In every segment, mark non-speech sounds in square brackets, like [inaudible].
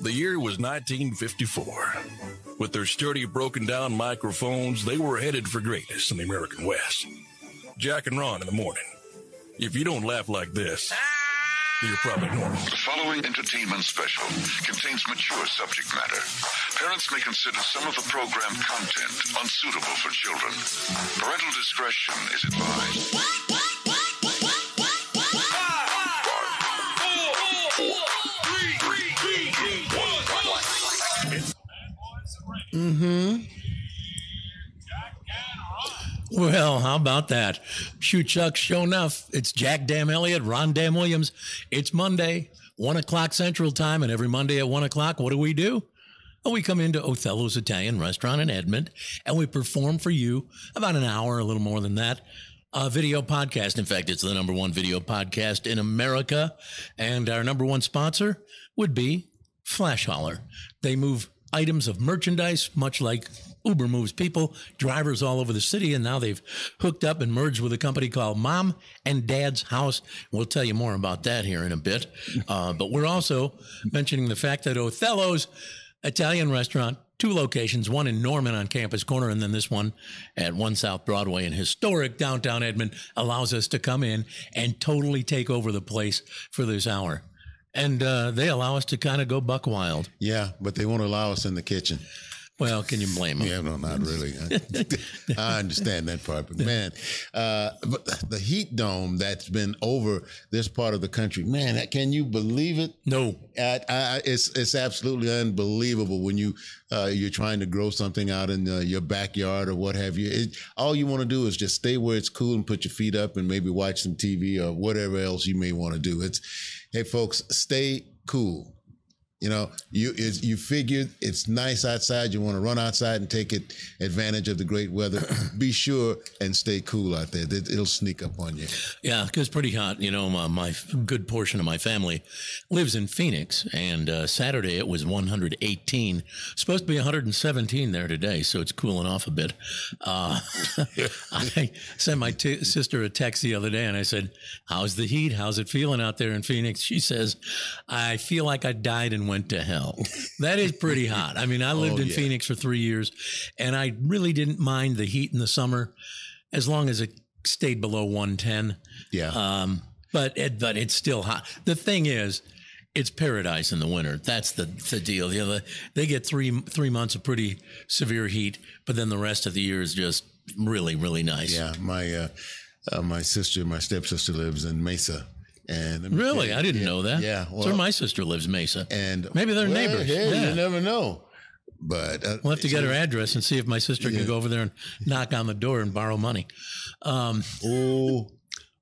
The year was 1954. With their sturdy, broken down microphones, they were headed for greatness in the American West. Jack and Ron in the morning. If you don't laugh like this, you're probably normal. The following entertainment special contains mature subject matter. Parents may consider some of the program content unsuitable for children. Parental discretion is advised. Well, how about that? Shoot, Chuck, show enough. It's Jack Dam Elliott, Ron Dam Williams. It's Monday, 1 o'clock Central Time, and every Monday at 1 o'clock, what do we do? Well, we come into Othello's Italian Restaurant in Edmond, and we perform for you about an hour, a little more than that. A video podcast. In fact, it's the number one video podcast in America. And our number one sponsor would be Flasholr. They move items of merchandise, much like Uber moves people, drivers all over the city, and now they've hooked up and merged with a company called Mom and Dad's House. We'll tell you more about that here in a bit. Uh, but we're also mentioning the fact that Othello's Italian restaurant, two locations, one in Norman on Campus Corner, and then this one at One South Broadway in historic downtown Edmond, allows us to come in and totally take over the place for this hour. And uh, they allow us to kind of go buck wild. Yeah, but they won't allow us in the kitchen. Well, can you blame them? Yeah, no, not really. [laughs] I understand that part, but man, uh, but the heat dome that's been over this part of the country, man, can you believe it? No. I, I, it's it's absolutely unbelievable when you uh, you're trying to grow something out in uh, your backyard or what have you. It, all you want to do is just stay where it's cool and put your feet up and maybe watch some TV or whatever else you may want to do. It's hey folks, stay cool. You know, you you figured it's nice outside. You want to run outside and take it advantage of the great weather. [clears throat] Be sure and stay cool out there. It, it'll sneak up on you. Yeah, because pretty hot. You know, my, my good portion of my family lives in Phoenix, and uh, Saturday it was 118. Supposed to be 117 there today, so it's cooling off a bit. Uh, [laughs] I sent my t- sister a text the other day, and I said, "How's the heat? How's it feeling out there in Phoenix?" She says, "I feel like I died and went to hell." That is pretty hot. I mean, I [laughs] lived Oh, in yeah. Phoenix for three years, and I really didn't mind the heat in the summer, as long as it stayed below 110. Yeah. Um, but it, but it's still hot. The thing is, it's paradise in the winter. That's the the deal. The other, they get three three months of pretty severe heat, but then the rest of the year is just really really nice. Yeah, my uh, uh, my sister, my stepsister lives in Mesa, and Really, I didn't yeah, know that. Yeah, so well, my sister lives Mesa. and maybe they're well, neighbors. Hey, Yeah. you never know. But uh, We'll have to get her address and see if my sister Yeah. can go over there and knock on the door and borrow money. Um, Oh,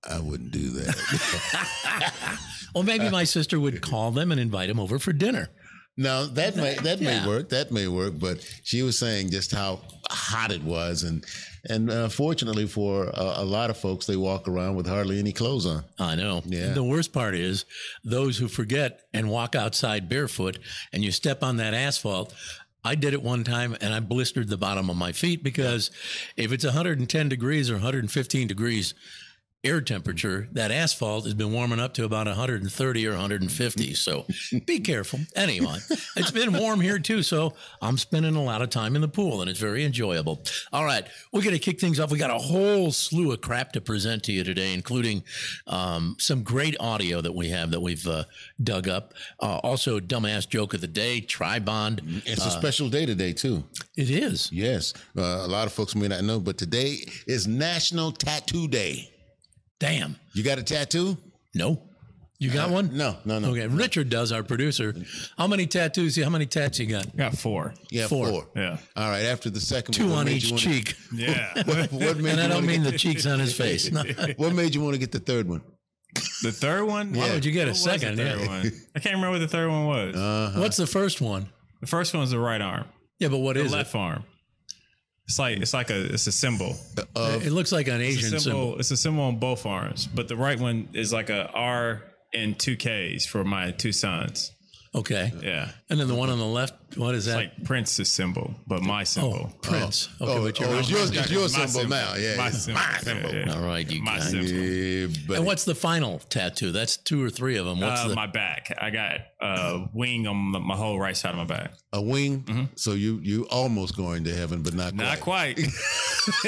I wouldn't do that. [laughs] [laughs] well, maybe my sister would call them and invite them over for dinner. now that may that Yeah. may work. That may work. But she was saying just how hot it was, and and uh, fortunately for a, a lot of folks, they walk around with hardly any clothes on. I know. Yeah. The worst part is those who forget and walk outside barefoot and you step on that asphalt. I did it one time and I blistered the bottom of my feet because if it's 110 degrees or 115 degrees air temperature, that asphalt has been warming up to about 130 or 150. So be careful. Anyway, it's been warm here too. So I'm spending a lot of time in the pool and it's very enjoyable. All right. We're going to kick things off. We got a whole slew of crap to present to you today, including um, some great audio that we have that we've uh, dug up. Uh, also, dumbass joke of the day, Tribond. It's a special day today too. It is. Yes, uh, a lot of folks may not know, but today is National Tattoo Day. Damn. You got a tattoo? No. You got Uh, one? No, no, no. Okay. Richard does, our producer. How many tattoos? How many tats you got? Got four. Yeah, Four. four. Yeah. All right. After the second Two one, what on each you wanna- cheek. [laughs] Yeah. What made And you I don't mean the cheeks on his face. [laughs] No. What made you want to get the third one? the third one? Why would you get a What was the second? third Yeah. one? I can't remember what the third one was. Uh-huh. What's the first one? the first one was the right arm. Yeah, but what The is left arm. It's like it's like a it's a symbol. it? It looks like an Asian a symbol. symbol. It's a symbol on both arms, but the right one is like a R and two Ks for my two sons. Okay. Yeah. And then the one on the left What is It's that? like Prince's symbol, but my symbol. oh, Prince. Okay, oh, but you're oh, it's not- yours, it's your My symbol, now. Yeah, My yeah. symbol. My symbol. yeah. All right, you My guys. symbol. Yeah. And what's the final tattoo? That's two or three of them. What's Uh, the my back. I got a wing on my- my whole right side of my back. a wing? So you you almost going to heaven, but not quite. Not quite. [laughs]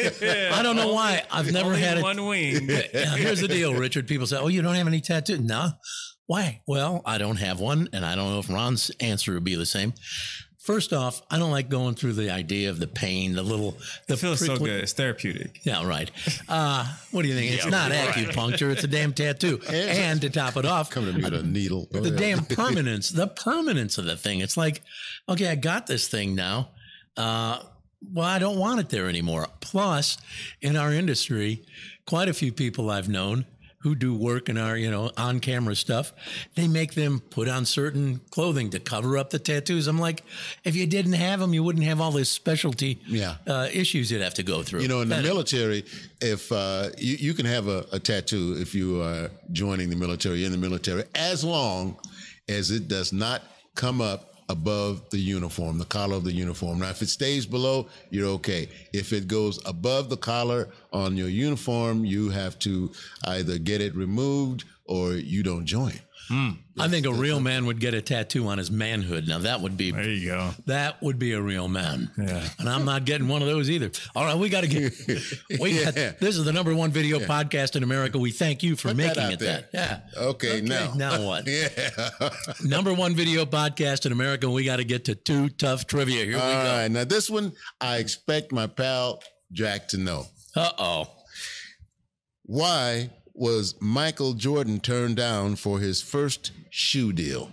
I don't know why. I've never Only had it. one wing. Yeah, [laughs] here's the deal, Richard. People say, "Oh, you don't have any tattoos?" No. Why? Well, I don't have one, and I don't know if Ron's answer would be the same. First off, I don't like going through the idea of the pain, the little, the It feels so good. It's therapeutic. Yeah, right. Uh, what do you think? It's Yeah, not right. acupuncture; it's a damn tattoo. [laughs] and to top it off, Come to me with a needle. the damn [laughs] permanence, the permanence of the thing. It's like, okay, I got this thing now. Uh, well, I don't want it there anymore. Plus, in our industry, quite a few people I've known who do work in our, you know, on camera stuff, they make them put on certain clothing to cover up the tattoos. I'm like, if you didn't have them, you wouldn't have all this specialty Yeah. uh, issues you'd have to go through. You know, in the military, if uh, you, you can have a, a tattoo if you are joining the military in the military, as long as it does not come up above the uniform, the collar of the uniform. Now, if it stays below, you're okay. If it goes above the collar on your uniform, you have to either get it removed or you don't join. I think a real man would get a tattoo on his manhood. Now that would be There you go. That would be a real man. Yeah. And I'm not getting one of those either. All right, we got to get. [laughs] We got, this is the number one video podcast in America. We thank you for Put making out it there. that. Yeah. Okay, now. Now [laughs] what? Yeah. number one video podcast in America. We got to get to too tough trivia. Here we go. right. Now, this one, I expect my pal Jack to know. Uh oh. Why was Michael Jordan turned down for his first shoe deal?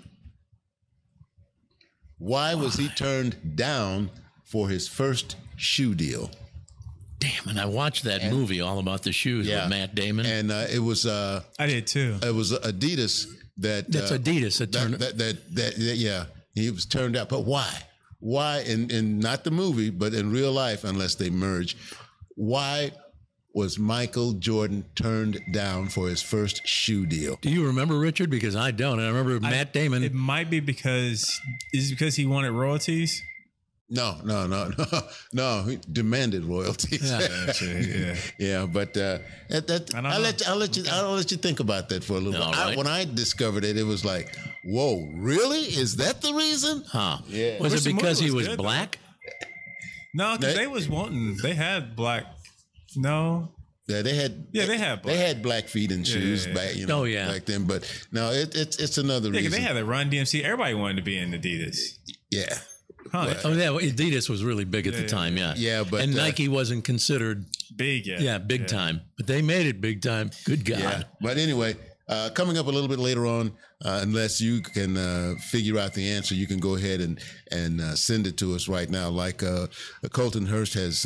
Why was he turned down for his first shoe deal? Damn. And I watched that movie all about the shoes with Matt Damon. and uh, it was uh, I did too. it was Adidas that That's uh, Adidas that that, that, that, that, that- yeah he was turned out. But why? Why in in not the movie, but in real life, unless they merge, why was Michael Jordan turned down for his first shoe deal? do you remember Richard? Because I don't. And I remember Matt Damon. It might be because is it because he wanted royalties? No, no, no, [laughs] no, no. He demanded royalties. Yeah. [laughs] yeah. Yeah, but uh, that, that, I I'll, let you, I'll let you I'll let you think about that for a little All bit. I, right. when I discovered it, it was like, whoa, really? Is that the reason? huh? Yeah. Was Which it because movie he was was good, though. black? No, because They- they was wanting. They had black. No. Yeah, they had. Yeah, they had They black. had black feet and shoes yeah, back, you know, Oh, yeah. back then. But no, it, it's it's another Yeah, 'cause reason. they had the Run DMC. Everybody wanted to be in Adidas. yeah, Huh? Oh yeah, well, Adidas was really big at the time. Yeah, Yeah, but, and uh, Nike wasn't considered Big, yeah. yeah big time, but they made it big time. Good God. yeah. But anyway, uh, coming up a little bit later on, uh, unless you can uh, figure out the answer, you can go ahead and and uh, send it to us right now. Like uh, Colton Hurst has.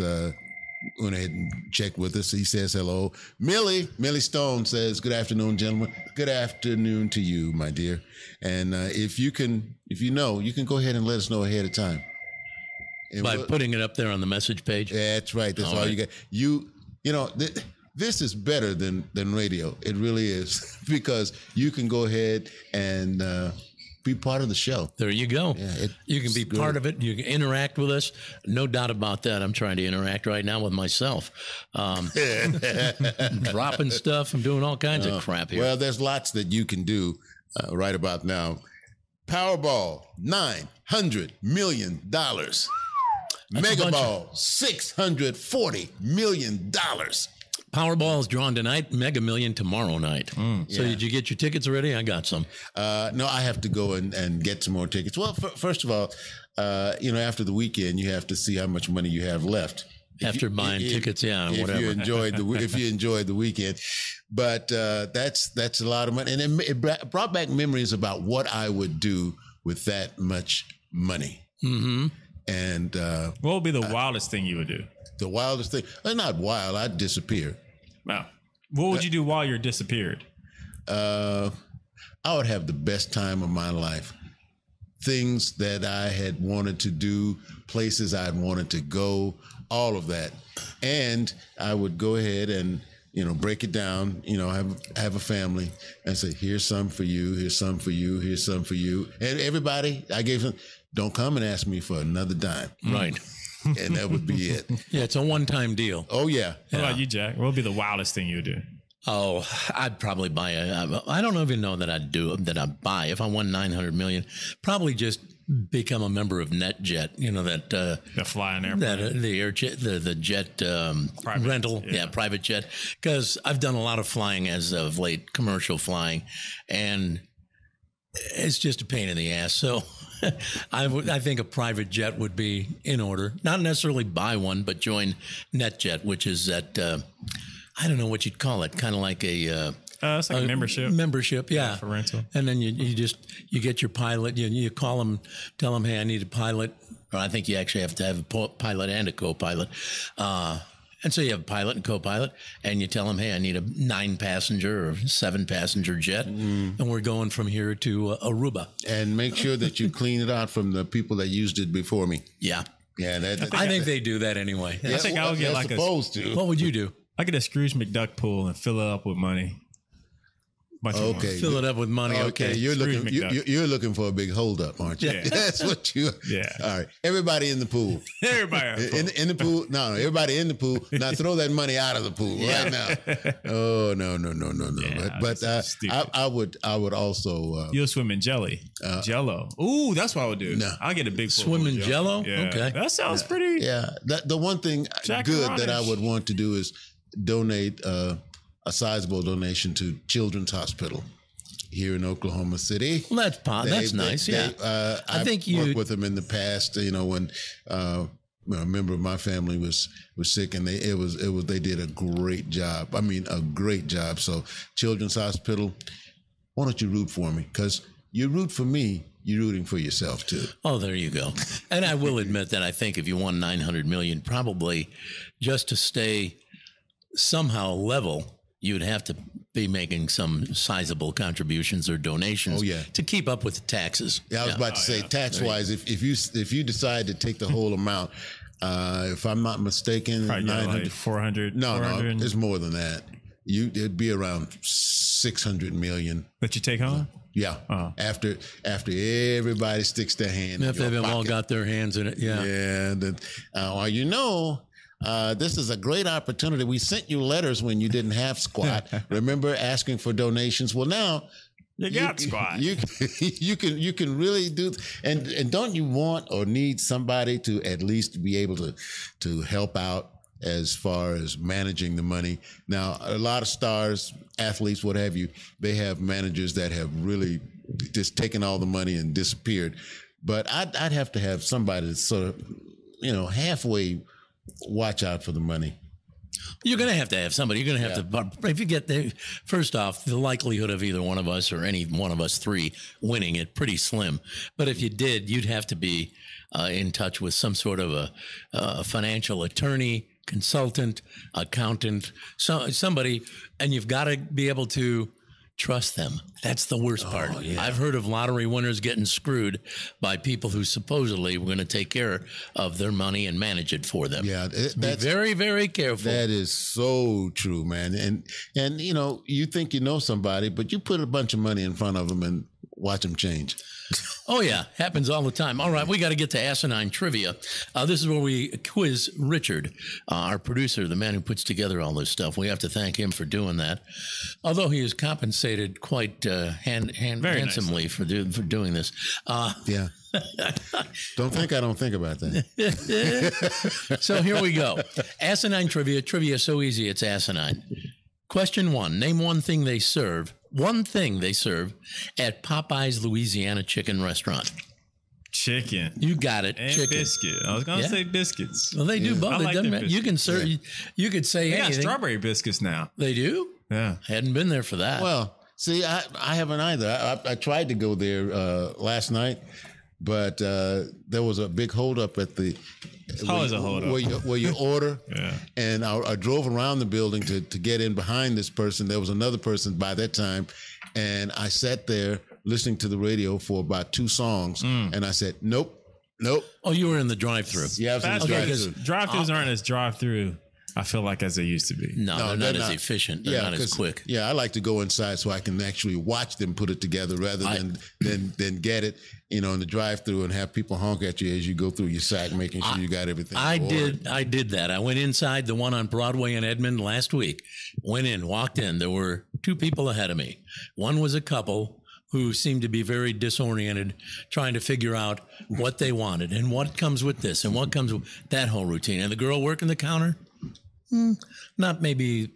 Went ahead and checked with us. He says hello. Millie, Millie Stone says, Good afternoon, gentlemen. Good afternoon to you, my dear. And uh, if you can, if you know, you can go ahead and let us know ahead of time. And By we'll- putting it up there on the message page. that's right. That's all, All you got. You, you know, th- this is better than than radio. It really is [laughs] because you can go ahead and uh, be part of the show. There you go. Yeah, it- you can be good. part of it. You can interact with us. No doubt about that. I'm trying to interact right now with myself. Um, [laughs] dropping stuff. I'm doing all kinds of crap here. Uh, Well, there's lots that you can do uh, right about now. Powerball, nine hundred million dollars. That's a Mega Ball, six hundred forty million dollars. Powerball is drawn tonight. Mega Million tomorrow night. so Mm, yeah. did you get your tickets already? I got some. Uh, no, I have to go and, and get some more tickets. Well, f- first of all, uh, you know, after the weekend, you have to see how much money you have left. If After you- buying if- tickets, yeah, if whatever. you enjoyed the if you [laughs] enjoyed the weekend, but uh, that's that's a lot of money, and it, it brought back memories about what I would do with that much money. hmm And uh, What would be the wildest thing you would do? The wildest thing, uh, not wild, I'd disappear. Wow. What would you do while you're disappeared? uh, I would have the best time of my life. Things that I had wanted to do, places I'd wanted to go, all of that. And I would go ahead and, you know, break it down, you know, have have a family and say, here's some for you, here's some for you, here's some for you. And everybody, I gave them, don't come and ask me for another dime. Right. And that would be it. [laughs] Yeah, it's a one-time deal. Oh yeah. What about you, Jack? What would be the wildest thing you would do? Oh, I'd probably buy a. I don't even know that I'd do that. I'd buy if I won nine hundred million. Probably just become a member of NetJet. You know that uh, The flying airplane. that uh, the air jet, the the jet um, Private, rental, yeah. yeah. private jet. Because I've done a lot of flying as of late, commercial flying, and it's just a pain in the ass. So. [laughs] I think a private jet would be in order. Not necessarily buy one, but join NetJet, which is that uh, I don't know what you'd call it, kind of like a uh, uh, it's like a membership membership, yeah, for rental. and then you, you just you get your pilot. You you call them, tell them, hey, I need a pilot. Or I think you actually have to have a pilot and a co-pilot. Uh, and so you have a pilot and co-pilot, and you tell them, hey, I need a nine-passenger or seven-passenger jet, and we're going from here to uh, Aruba. And make sure that you clean it out from the people that used it before me. Yeah, Yeah, that, I think they do that anyway. yeah, think I would get they're like a- supposed to. What would you do? I get a Scrooge McDuck pool and fill it up with money. Bunch of Okay. money. Fill it up with money. Okay, Okay, you're Scrooge looking. You, McDuck. you- you're looking for a big holdup, aren't you? Yeah. [laughs] That's what you. Yeah. All right. Everybody in the pool. [laughs] Everybody. In, in the pool. No, no. Everybody in the pool. Now [laughs] throw that money out of the pool right now. Oh no, no, no, no, no. Yeah, but but uh. I, I would I would also. Uh, You'll swim in jelly. Jello. Ooh, that's what I would do. No. I'll get a big pool Swim in of Jell-O? Yeah. Okay. That sounds pretty. yeah. That the one thing Jack good and that I would want to do is donate uh, a sizable donation to Children's Hospital here in Oklahoma City. well, that's po- They- that's they- nice. they, yeah, uh, I think you- worked with them in the past. You know, when uh, a member of my family was was sick, and they it was it was they did a great job. I mean, a great job. So, Children's Hospital, why don't you root for me? Because you root for me, you're rooting for yourself too. Oh, there you go. And I will admit that I think if you won 900 million, probably just to stay somehow level, you'd have to be making some sizable contributions or donations Oh, yeah. to keep up with the taxes. Yeah, I was about to say, tax wise, if, if you if you decide to take the whole amount, uh, if I'm not mistaken, Probably nine like 400. no, 400 no, it's more than that. You it'd be around six hundred million. that you take home? Yeah. Uh-huh. After after everybody sticks their hand in If your they've all got their hands in it, yeah. Yeah. That, uh, well, you know, uh, this is a great opportunity. We sent you letters when you didn't have squat. [laughs] Remember asking for donations? Well, now You got squat. You [laughs] you can you can really do and and don't you want or need somebody to at least be able to to help out as far as managing the money. Now, a lot of stars, athletes, what have you, they have managers that have really just taken all the money and disappeared. But I'd, I'd have to have somebody to sort of, you know, halfway watch out for the money. You're going to have to have somebody. You're going to have to. If you get there, first off, the likelihood of either one of us or any one of us three winning it pretty slim. But if you did, you'd have to be uh, in touch with some sort of a, uh financial attorney, consultant, accountant, so, somebody, and you've got to be able to trust them. That's the worst oh, part. I've heard of lottery winners getting screwed by people who supposedly were going to take care of their money and manage it for them. Yeah, it- Be that's very, very careful. That is so true, man. And and you know, you think you know somebody, but you put a bunch of money in front of them and watch them change. Oh yeah, happens all the time. All right, we got to get to asinine trivia. Uh, this is where we quiz Richard, uh, our producer, the man who puts together all this stuff. We have to thank him for doing that. Although he is compensated quite uh, hand, hand, Very handsomely for do, for doing this. Uh, Yeah. [laughs] don't think I don't think about that. [laughs] so here we go. Asinine trivia. Trivia so easy it's asinine. Question one: Name one thing they serve. One thing they serve at Popeye's Louisiana Chicken Restaurant. Chicken. You got it. And chicken. biscuit. I was going to Yeah. say biscuits. Well, they do both. I like doesn't them matter. You can serve. You, you could say They got strawberry biscuits now. They do. Yeah. Hadn't been there for that. well, see, I, I haven't either. I, I, I tried to go there uh, last night, but uh, there was a big holdup at the. Always where- a holdup. Where you, where you order. [laughs] Yeah. And I, I drove around the building to, to get in behind this person. There was another person by that time. And I sat there listening to the radio for about two songs. Mm. And I said, nope, nope. oh, you were in the drive-through. Yeah, I was in the drive-thru. Drive-throughs aren't as drive-through I feel like as they used to be. No, No, they're, they're not, not. as efficient. They're not as 'cause- quick. Yeah, I like to go inside so I can actually watch them put it together rather I- than than than get it, you know, in the drive-through and have people honk at you as you go through your sack, making sure you got everything. I ordered. did. I did that. I went inside the one on Broadway in Edmond last week. Went in, walked in. There were two people ahead of me. One was a couple who seemed to be very disoriented, trying to figure out what they wanted and what comes with this and what comes with that whole routine. And the girl working the counter, hmm, not maybe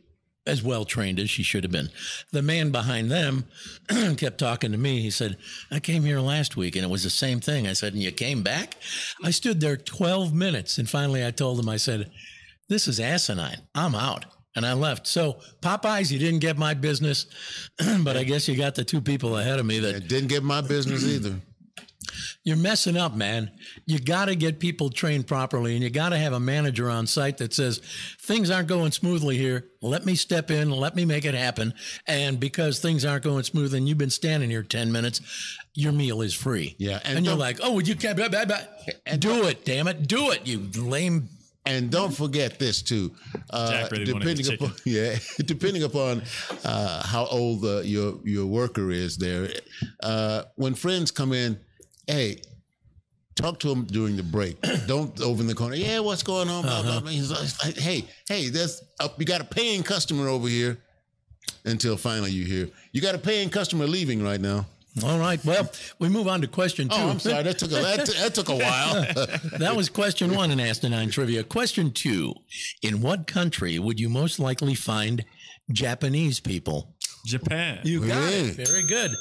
as well trained as she should have been. The man behind them [clears throat] kept talking to me. He said, I came here last week and it was the same thing. I said, And you came back? I stood there 12 minutes and finally I told him, I said, This is asinine. I'm out. And I left. So, Popeyes, you didn't get my business, [clears throat] but I guess you got the two people ahead of me that It didn't get my business [clears throat] either. You're messing up, man. You got to get people trained properly, and you got to have a manager on site that says things aren't going smoothly here. Let me step in, let me make it happen. And because things aren't going smooth, and you've been standing here ten minutes, your meal is free. Yeah, and, and you're like, oh, you can't. Blah, blah, blah. Do it, damn it, do it, you lame. And don't forget this too. Uh, really depending upon [laughs] yeah, [laughs] depending upon uh, how old uh, your your worker is, there, uh, when friends come in, hey, talk to them during the break. [clears throat] don't over in the corner. Yeah, what's going on? Blah, blah, uh-huh. blah. He's like, hey, hey, there's a, you got a paying customer over here. Until finally you hear you got a paying customer leaving right now. All right, well, we move on to question oh, two. Oh, I'm sorry. That took a that, that took a while. [laughs] that was question one in Asinine Trivia. Question two In what country would you most likely find Japanese people? Japan. You got Really? it. Very good.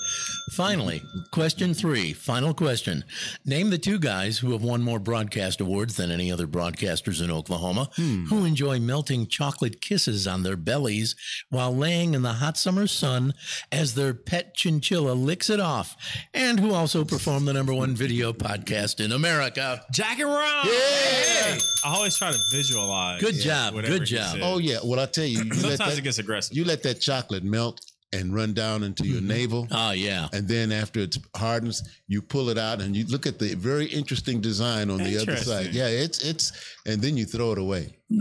Finally, question three. Final question. Name the two guys who have won more broadcast awards than any other broadcasters in Oklahoma hmm. who enjoy melting chocolate kisses on their bellies while laying in the hot summer sun as their pet chinchilla licks it off, and who also perform the number one video podcast in America. Jack and Ron. Yeah. I always try to visualize. Good job. Good job. oh yeah. Well, I tell you, you let Sometimes that, it gets aggressive. you let that chocolate melt and run down into your navel. Oh, yeah. And then after it hardens, you pull it out and you look at the very interesting design on the other side. Yeah, it's it's and then you throw it away. [laughs]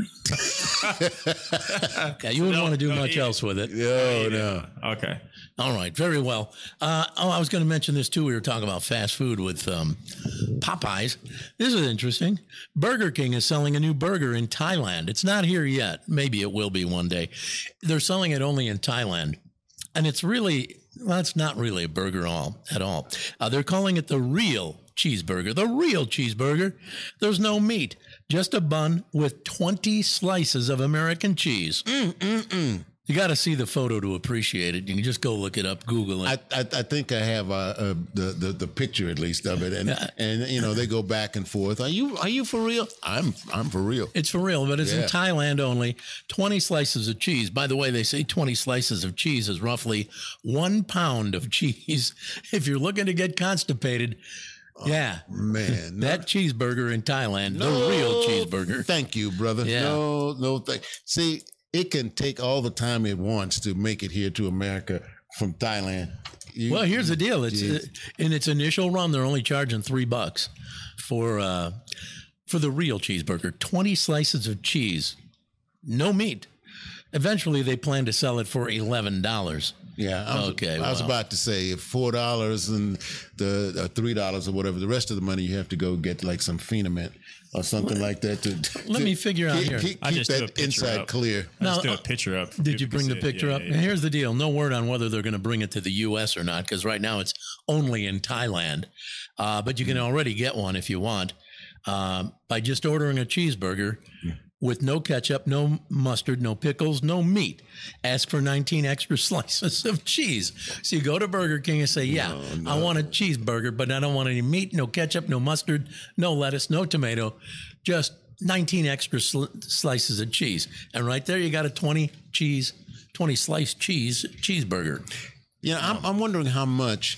Yeah, you wouldn't want to do no, much eat it. else with it. Oh no. Okay. All right, very well. Uh, oh, I was going to mention this too. We were talking about fast food with um, Popeyes. This is interesting. Burger King is selling a new burger in Thailand. It's not here yet. Maybe it will be one day. They're selling it only in Thailand, and it's really well, it's not really a burger all at all. Uh, they're calling it the real cheeseburger. The real cheeseburger. There's no meat, just a bun with 20 slices of American cheese. Mm, mm, mm. You got to see the photo to appreciate it. You can just go look it up, Google it. I, I, I think I have uh, uh, the, the the picture at least of it, and and you know they go back and forth. Are you are you for real? I'm I'm for real. It's for real, but it's in Thailand only. 20 slices of cheese. By the way, they say 20 slices of cheese is roughly one pound of [laughs] cheese. If you're looking to get constipated, yeah, Man, [laughs] that cheeseburger in Thailand, the real cheeseburger. Thank you, brother. Yeah. No, no. Th- See, it can take all the time it wants to make it here to America from Thailand. You- Well, here's the deal. It's uh, Jeez. in its initial run, they're only charging three bucks for uh, for the real cheeseburger. Twenty slices of cheese, no meat. Eventually, they plan to sell it for eleven dollars. Yeah. I was, Okay, I was well. about to say four dollars and the uh, three dollars or whatever, the rest of the money you have to go get like some Phenament or something like that to. [laughs] Let me figure out keep, here. Keep, I keep just threw a that picture inside up. clear. I just do a uh, picture up. Did you bring the picture up? And here's the deal: no word on whether they're going to bring it to the U.S. or not, because right now it's only in Thailand. Uh, but you can already get one if you want um, by just ordering a cheeseburger with no ketchup, no mustard, no pickles, no meat. Ask for 19 extra [laughs] slices of cheese. So you go to Burger King and say, "Yeah, I want a cheeseburger, but I don't want any meat, no ketchup, no mustard, no lettuce, no tomato, just." 19 extra sl- slices of cheese. And right there, you got a 20 cheese, 20 slice cheese cheeseburger. Yeah, I'm, I'm wondering how much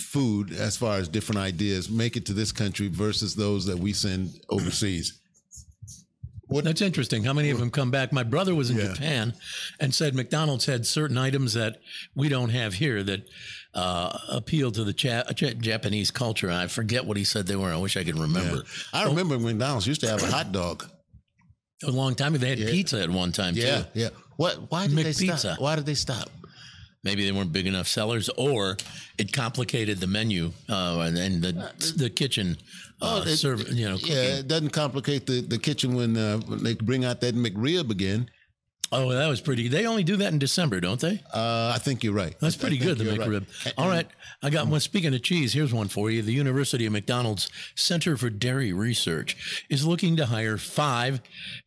food, as far as different ideas, make it to this country versus those that we send overseas. That's interesting. How many of them come back? My brother was in Yeah. Japan and said McDonald's had certain items that we don't have here that uh, appeal to the cha- Japanese culture. I forget what he said they were. I wish I could remember. I remember McDonald's used to have a hot dog. A long time ago, they had Yeah. pizza at one time Yeah, too. yeah. What? Why did they McPizza. stop? Why did they stop? Maybe they weren't big enough sellers, or it complicated the menu uh, and, and the the kitchen uh, it- serve. You know, cooking. Yeah, it doesn't complicate the, the kitchen when, uh, when they bring out that McRib again. Oh, that was pretty. They only do that in December, don't they? Uh, I think you're right. That's pretty good, the you're right. McRib. All right. I got one. Speaking of cheese, here's one for you. The University of McDonald's Center for Dairy Research is looking to hire five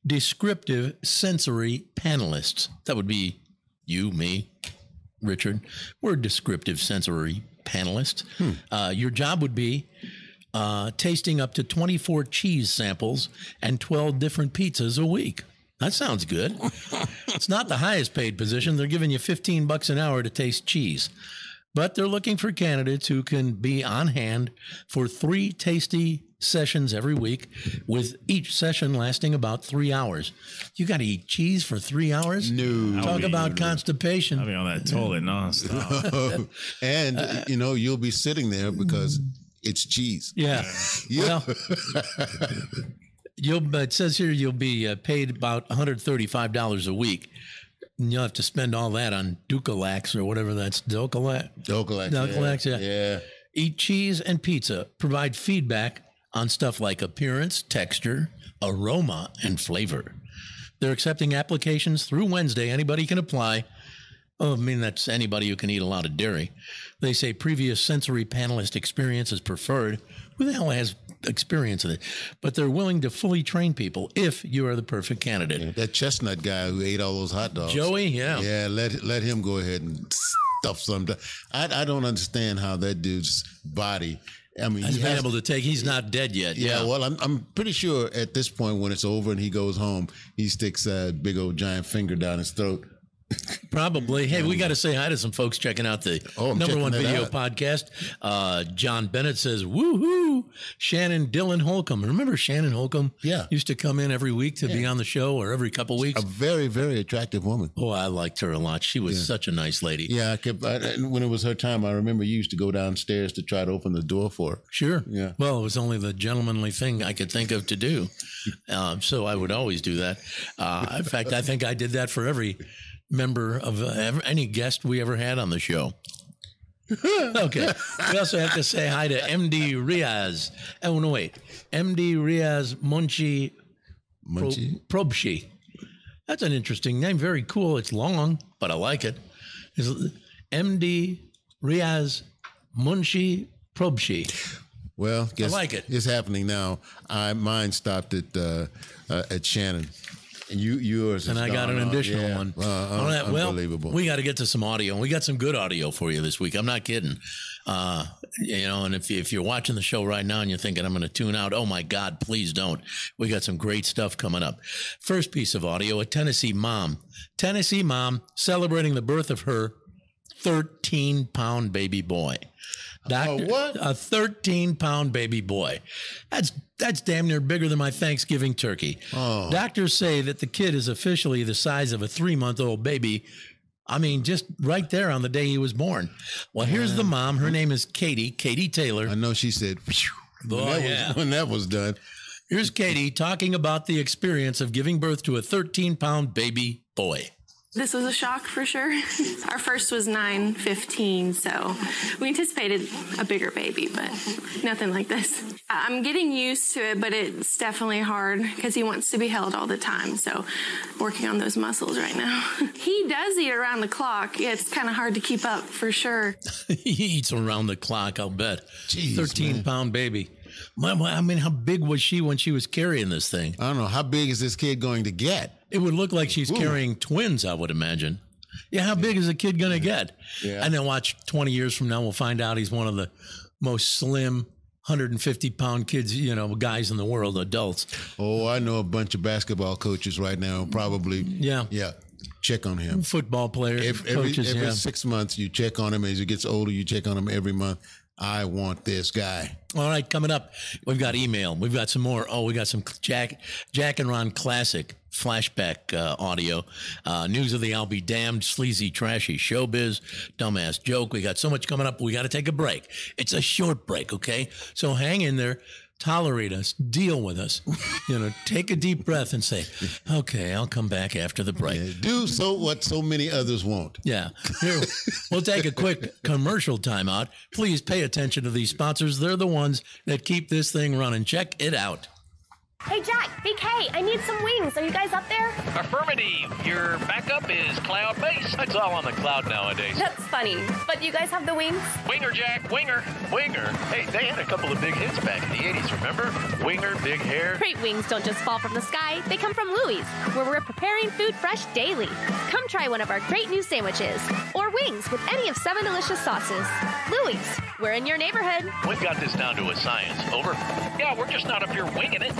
descriptive sensory panelists. That would be you, me, Richard. We're a descriptive sensory panelists. Uh, your job would be uh, tasting up to 24 cheese samples and 12 different pizzas a week. That sounds good. [laughs] it's not the highest paid position. They're giving you 15 bucks an hour to taste cheese. But they're looking for candidates who can be on hand for three tasty sessions every week, with each session lasting about three hours. You got to eat cheese for three hours? No. Talk be- about constipation. I'll be on that toilet nonstop. [laughs] and Uh, you know you'll be sitting there because it's cheese. Yeah. [laughs] Yeah. Well, [laughs] you'll. But it says here you'll be uh, paid about one hundred thirty-five dollars a week. And you'll have to spend all that on Ducalax or whatever that's Ducalax. Docalax. Docalax, yeah. yeah. Eat cheese and pizza. Provide feedback on stuff like appearance, texture, aroma, and flavor. They're accepting applications through Wednesday. Anybody can apply. Oh, I mean, that's anybody who can eat a lot of dairy. They say previous sensory panelist experience is preferred. Who the hell has experience with it? But they're willing to fully train people if you are the perfect candidate. That chestnut guy who ate all those hot dogs. Joey, yeah. Yeah, let let him go ahead and stuff some. I I don't understand how that dude's body. I mean, He's he been has- able to take, he's not dead yet. Yeah, Yeah. well, I'm I'm pretty sure at this point when it's over and he goes home, he sticks a big old giant finger down his throat. Probably. Hey, we got to say hi to some folks checking out the Oh, number one video out. podcast. Uh, John Bennett says, "Woohoo!" Shannon Dylan Holcomb. Remember Shannon Holcomb? Yeah. used to come in every week to be on the show or every couple weeks. A very very attractive woman. oh, I liked her a lot. She was such a nice lady. Yeah, I kept I, when it was her time. I remember you used to go downstairs to try to open the door for her. Sure. Yeah. Well, it was only the gentlemanly thing I could think of to do. [laughs] Um, so I would always do that. Uh, in fact, I think I did that for every member of uh, ever, any guest we ever had on the show. [laughs] okay. We also have to say hi to MD Riaz. Oh, no, wait. MD Riaz Munchi Pro- Probshi. That's an interesting name. Very cool. It's long, but I like it. It's MD Riaz Munshi Probshi. Well, guess like it. It's happening now. I mine stopped at uh, uh, at Shannon, and you yours. and I got an additional Yeah. one. Uh, right, well, unbelievable. we got to get to some audio. We got some good audio for you this week. I'm not kidding. Uh, you know, and if, if you're watching the show right now and you're thinking I'm going to tune out, oh my God, please don't. We got some great stuff coming up. First piece of audio: a Tennessee mom, Tennessee mom celebrating the birth of her 13 pound baby boy. Doctor, what? A 13 pound baby boy. That's that's damn near bigger than my Thanksgiving turkey. Oh. Doctors say that the kid is officially the size of a three month old baby. I mean, just right there on the day he was born. Well, here's the mom. Her name is Katie, Katie Taylor. I know she said when, Oh, that yeah. was, when that was done. Here's Katie talking about the experience of giving birth to a 13 pound baby boy. This was a shock for sure. [laughs] Our first was 9 15, so we anticipated a bigger baby, but nothing like this. I- I'm getting used to it, but it's definitely hard because he wants to be held all the time. So, working on those muscles right now. [laughs] he does eat around the clock. Yeah, it's kind of hard to keep up for sure. [laughs] he eats around the clock, I'll bet. Jeez, 13 man. pound baby. My- my- I mean, how big was she when she was carrying this thing? I don't know how big is this kid going to get. It would look like she's carrying twins, I would imagine. Yeah, how big is a kid going to get? Yeah. And then watch 20 years from now, we'll find out he's one of the most slim, 150 pound kids, you know, guys in the world, adults. Oh, I know a bunch of basketball coaches right now. Probably, Yeah. yeah. Check on him. Football players, If every, coaches, every yeah. six months you check on him. As he gets older, you check on him every month. I want this guy. All right, coming up, we've got email. We've got some more. Oh, we got some Jack Jack and Ron classic flashback uh, audio. Uh, news of the I'll be damned, sleazy, trashy showbiz, dumbass joke. We got so much coming up. We got to take a break. It's a short break, okay? So hang in there. Tolerate us, deal with us. You know, take a deep breath and say, "Okay, I'll come back after the break." Do so what so many others won't. Yeah. Here, we'll take a quick commercial timeout. Please pay attention to these sponsors. They're the ones that keep this thing running. Check it out. Hey Jack, BK, I need some wings. Are you guys up there? Affirmative. Your backup is cloud based. It's all on the cloud nowadays. That's funny. But you guys have the wings? Winger, Jack. Winger. Winger. Hey, they had a couple of big hits back in the 80s, remember? Winger, big hair. Great wings don't just fall from the sky, they come from Louie's, where we're preparing food fresh daily. Come try one of our great new sandwiches or wings with any of seven delicious sauces. Louie's, we're in your neighborhood. We've got this down to a science. Over. Yeah, we're just not up here winging it.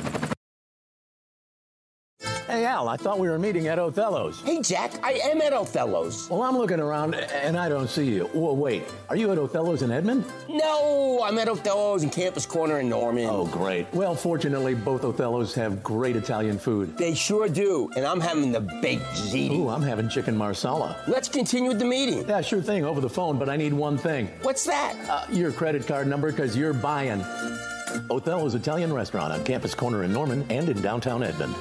Hey, Al, I thought we were meeting at Othello's. Hey, Jack, I am at Othello's. Well, I'm looking around and I don't see you. Well, wait, are you at Othello's in Edmond? No, I'm at Othello's in Campus Corner in Norman. Oh, great. Well, fortunately, both Othello's have great Italian food. They sure do, and I'm having the baked ziti. Ooh, I'm having chicken marsala. Let's continue with the meeting. Yeah, sure thing, over the phone, but I need one thing. What's that? Uh, your credit card number, because you're buying. Othello's Italian Restaurant on Campus Corner in Norman and in downtown Edmond.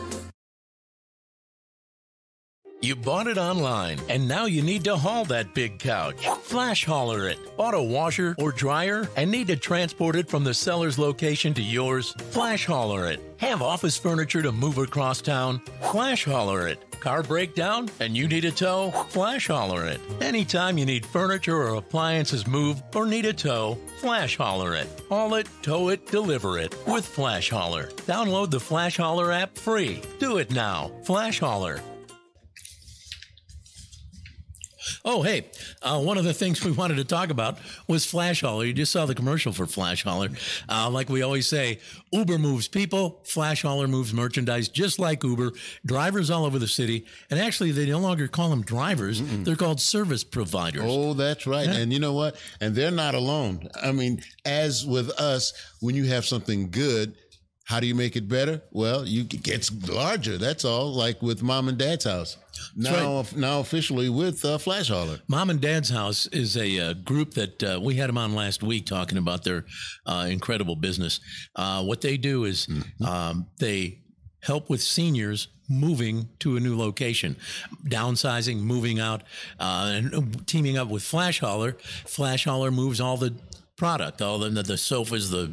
You bought it online, and now you need to haul that big couch. Flasholr it. Bought a washer or dryer and need to transport it from the seller's location to yours? Flasholr it. Have office furniture to move across town? Flasholr it. Car breakdown and you need a tow? Flasholr it. Anytime you need furniture or appliances moved or need a tow, Flasholr it. Haul it, tow it, deliver it with Flasholr. Download the Flasholr app free. Do it now. Flasholr. Oh, hey, uh, one of the things we wanted to talk about was Flasholr. You just saw the commercial for Flasholr. Uh, like we always say, Uber moves people, Flasholr moves merchandise, just like Uber. Drivers all over the city. And actually, they no longer call them drivers, they're called service providers. Oh, that's right. And you know what? And they're not alone. I mean, as with us, when you have something good, how do you make it better? Well, you it gets larger. That's all. Like with mom and dad's house. Now, now officially with uh, Flasholr. Mom and Dad's House is a uh, group that uh, we had them on last week talking about their uh, incredible business. Uh, what they do is um, they help with seniors moving to a new location, downsizing, moving out, uh, and teaming up with Flasholr. Flash Hauler moves all the product, all the the sofas, the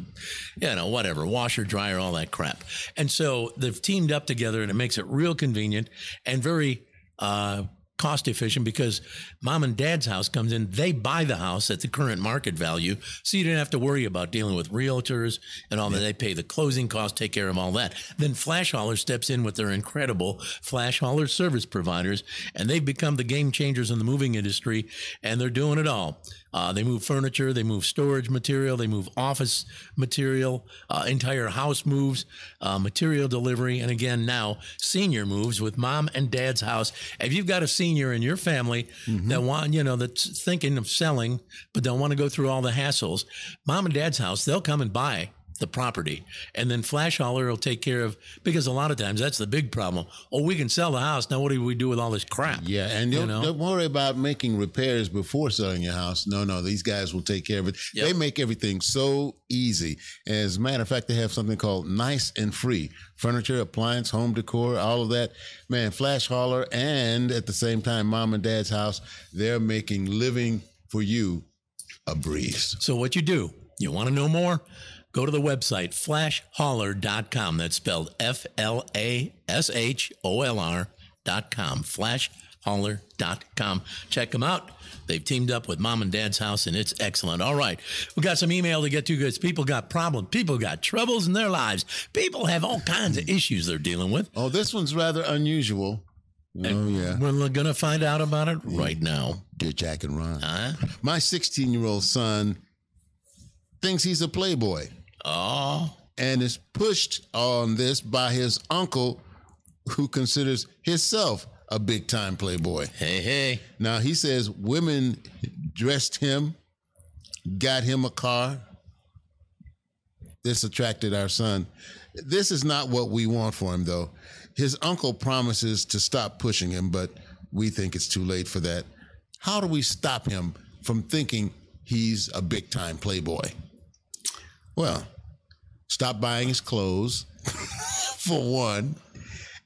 you know whatever, washer, dryer, all that crap. And so they've teamed up together, and it makes it real convenient and very uh, cost efficient because mom and dad's house comes in, they buy the house at the current market value. So you don't have to worry about dealing with realtors and all that. They pay the closing costs, take care of all that. Then Flasholr steps in with their incredible Flasholr service providers, and they've become the game changers in the moving industry, and they're doing it all. Uh, they move furniture, they move storage material, they move office material, uh, entire house moves, uh, material delivery, and again now senior moves with mom and dad's house. If you've got a senior in your family that want, you know, that's thinking of selling but don't want to go through all the hassles, mom and dad's house, they'll come and buy the property, and then Flasholr will take care of because a lot of times that's the big problem. Oh, we can sell the house now. What do we do with all this crap? Yeah, and You don't, know? don't worry about making repairs before selling your house. No, no, these guys will take care of it. Yep. They make everything so easy. As a matter of fact, they have something called Nice and Free furniture, appliance, home decor, all of that. Man, Flasholr, and at the same time, mom and dad's house, they're making living for you a breeze. So what you do, you want to know more? Go to the website flasholr.com. That's spelled F L A S H O L R.com. Flasholr.com. Check them out. They've teamed up with Mom and Dad's House, and it's excellent. All right. We got some email to get to because people got problems. People got troubles in their lives. People have all kinds of issues they're dealing with. Oh, this one's rather unusual. Oh, yeah. We're going to find out about it right now. Dear Jack and Ron. Huh? My 16 year old son thinks he's a playboy. Oh, and is pushed on this by his uncle, who considers himself a big time playboy. hey, hey. Now, he says women dressed him, got him a car. This attracted our son. This is not what we want for him, though. His uncle promises to stop pushing him, but we think it's too late for that. How do we stop him from thinking he's a big time playboy? Well, stop buying his clothes, [laughs] for one,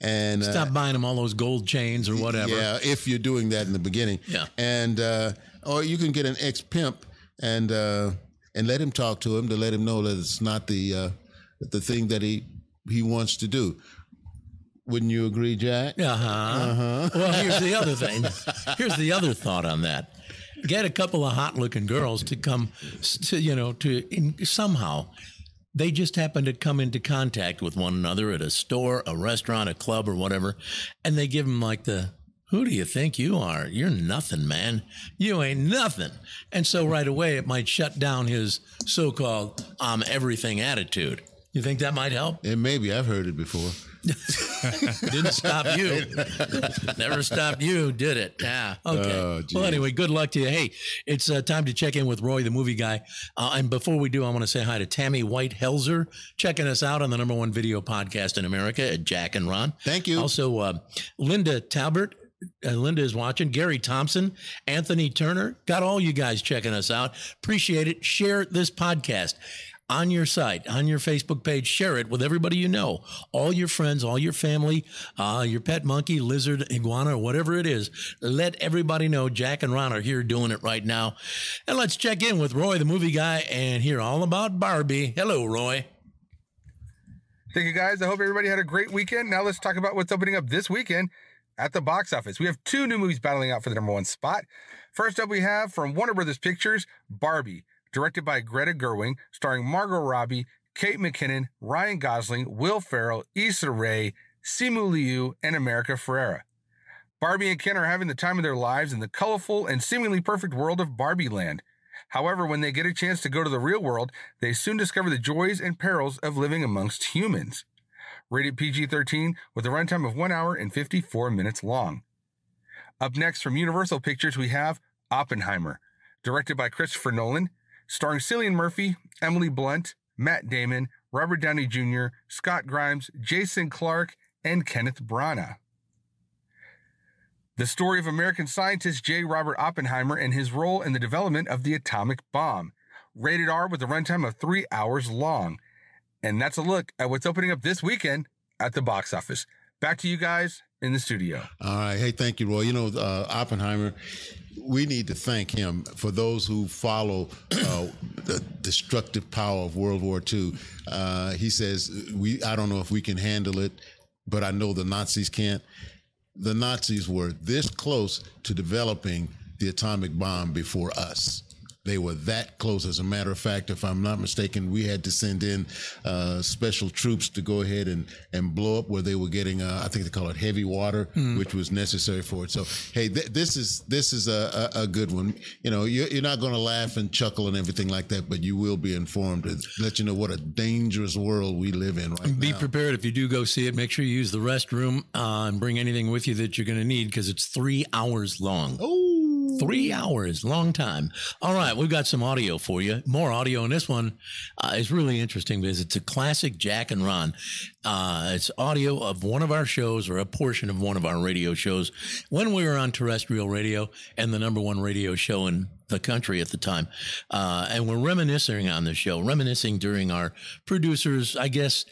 and uh, Stop buying him all those gold chains or whatever. yeah, if you're doing that in the beginning. Yeah. And uh, or you can get an ex pimp and uh, and let him talk to him to let him know that it's not the uh, the thing that he he wants to do. Wouldn't you agree, Jack? Uh huh. Well, here's the other [laughs] thing. Here's the other thought on that. Get a couple of hot looking girls to come to, you know, to in, somehow they just happen to come into contact with one another at a store, a restaurant, a club, or whatever, and they give them like the, who do you think you are? You're nothing, man. You ain't nothing. And so right away, it might shut down his so called I'm everything attitude. You think that might help? And maybe I've heard it before. Didn't stop you. Never stopped you, did it? Yeah. Okay. Oh, well, anyway, good luck to you. Hey, it's uh, time to check in with Roy, the movie guy. Uh, and before we do, I want to say hi to Tammy White Helzer, checking us out on the number one video podcast in America at Jack and Ron. Thank you. Also, uh, Linda Talbert. Uh, Linda is watching. Gary Thompson, Anthony Turner, got all you guys checking us out. Appreciate it. Share this podcast on your site, on your Facebook page. Share it with everybody you know, all your friends, all your family, uh, your pet monkey, lizard, iguana, whatever it is. Let everybody know Jack and Ron are here doing it right now. And let's check in with Roy, the movie guy, and hear all about Barbie. Hello, Roy. Thank you guys. I hope everybody had a great weekend. Now let's talk about what's opening up this weekend at the box office. We have two new movies battling out for the number one spot. First up, we have from Warner Brothers Pictures, Barbie, directed by Greta Gerwig, starring Margot Robbie, Kate McKinnon, Ryan Gosling, Will Ferrell, Issa Rae, Simu Liu, and America Ferrera. Barbie and Ken are having the time of their lives in the colorful and seemingly perfect world of Barbie Land. However, when they get a chance to go to the real world, they soon discover the joys and perils of living amongst humans. Rated PG 13 with a runtime of 1 hour and 54 minutes long. Up next from Universal Pictures, we have Oppenheimer, directed by Christopher Nolan, starring Cillian Murphy, Emily Blunt, Matt Damon, Robert Downey Jr., Scott Grimes, Jason Clarke, and Kenneth Branagh. The story of American scientist J. Robert Oppenheimer and his role in the development of the atomic bomb. Rated R with a runtime of three hours long. And that's a look at what's opening up this weekend at the box office. Back to you guys in the studio. All right. Hey, thank you, Roy. You know, uh, Oppenheimer, we need to thank him for those who follow uh, the destructive power of World War II. Uh, he says, we, I don't know if we can handle it, but I know the Nazis can't. The Nazis were this close to developing the atomic bomb before us. They were that close. As a matter of fact, if I'm not mistaken, we had to send in uh, special troops to go ahead and, and blow up where they were getting, uh, I think they call it heavy water, which was necessary for it. So, hey, th- this is this is a, a, a good one. You know, you're, you're not going to laugh and chuckle and everything like that, but you will be informed to let you know what a dangerous world we live in right Be now. Be prepared if you do go see it. Make sure you use the restroom uh, and bring anything with you that you're going to need because it's three hours long. Oh. Three hours, long time. All right, we've got some audio for you. More audio, and this one uh, is really interesting because it's a classic Jack and Ron. Uh, it's audio of one of our shows or a portion of one of our radio shows when we were on terrestrial radio and the number one radio show in the country at the time. Uh, and we're reminiscing on the show, reminiscing during our producers, I guess,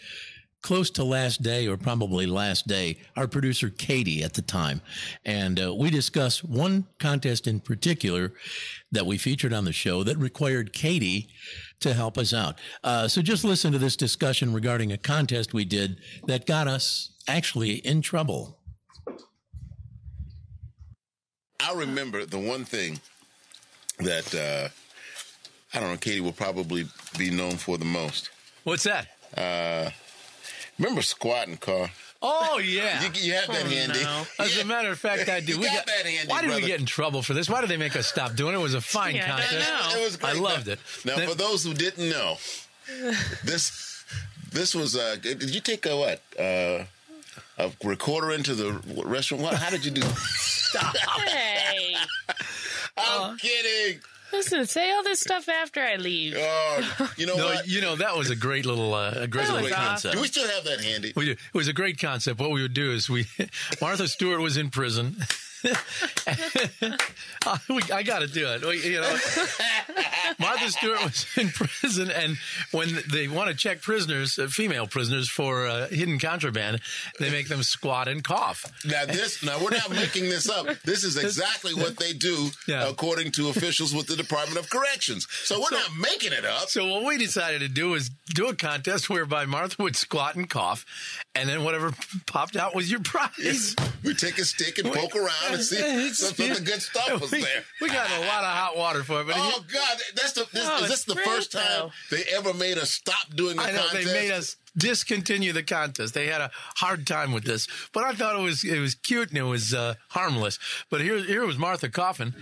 close to last day or probably last day, our producer Katie at the time. And uh, we discussed one contest in particular that we featured on the show that required Katie to help us out. Uh, so just listen to this discussion regarding a contest we did that got us actually in trouble. I remember the one thing that uh, I don't know, Katie will probably be known for the most. What's that? Uh, remember squatting, car? Oh yeah, You, you have that Oh, handy. no. As a matter of fact, I [laughs] do. You we got that handy, Why did brother. we get in trouble for this? Why did they make us stop doing it? It was a fine Yeah, I don't contest. It was I loved it. Now, Then- for those who didn't know, this this was uh, did you take a what uh, a recorder into the restaurant? What? How did you do? Stop. [laughs] Hey. I'm kidding. Listen, say all this stuff after I leave. Oh, you know no, what? you know that was a great little, uh, a great That little was concept. Do we still have that handy? We do. It was a great concept. What we would do is we, [laughs] Martha Stewart was in prison. [laughs] I got to do it. We- You know, [laughs] Martha Stewart was [laughs] in prison, and when they want to check prisoners, uh, female prisoners, for uh, hidden contraband, they make them squat and cough. Now this, now we're not making this up. This is exactly what they do, according to officials with the Department of Corrections. So we're not making it up. So what we decided to do is do a contest whereby Martha would squat and cough, and then whatever popped out was your prize. We take a stick and poke around [laughs] see some of the good stuff was we, there. We got a lot of hot water for it. But Oh God, that's the this, Oh, is this the first time they ever made us stop doing the I know contest? they made us discontinue the contest. They had a hard time with this, but I thought it was it was cute and it was uh, harmless. But here here was Martha coughing.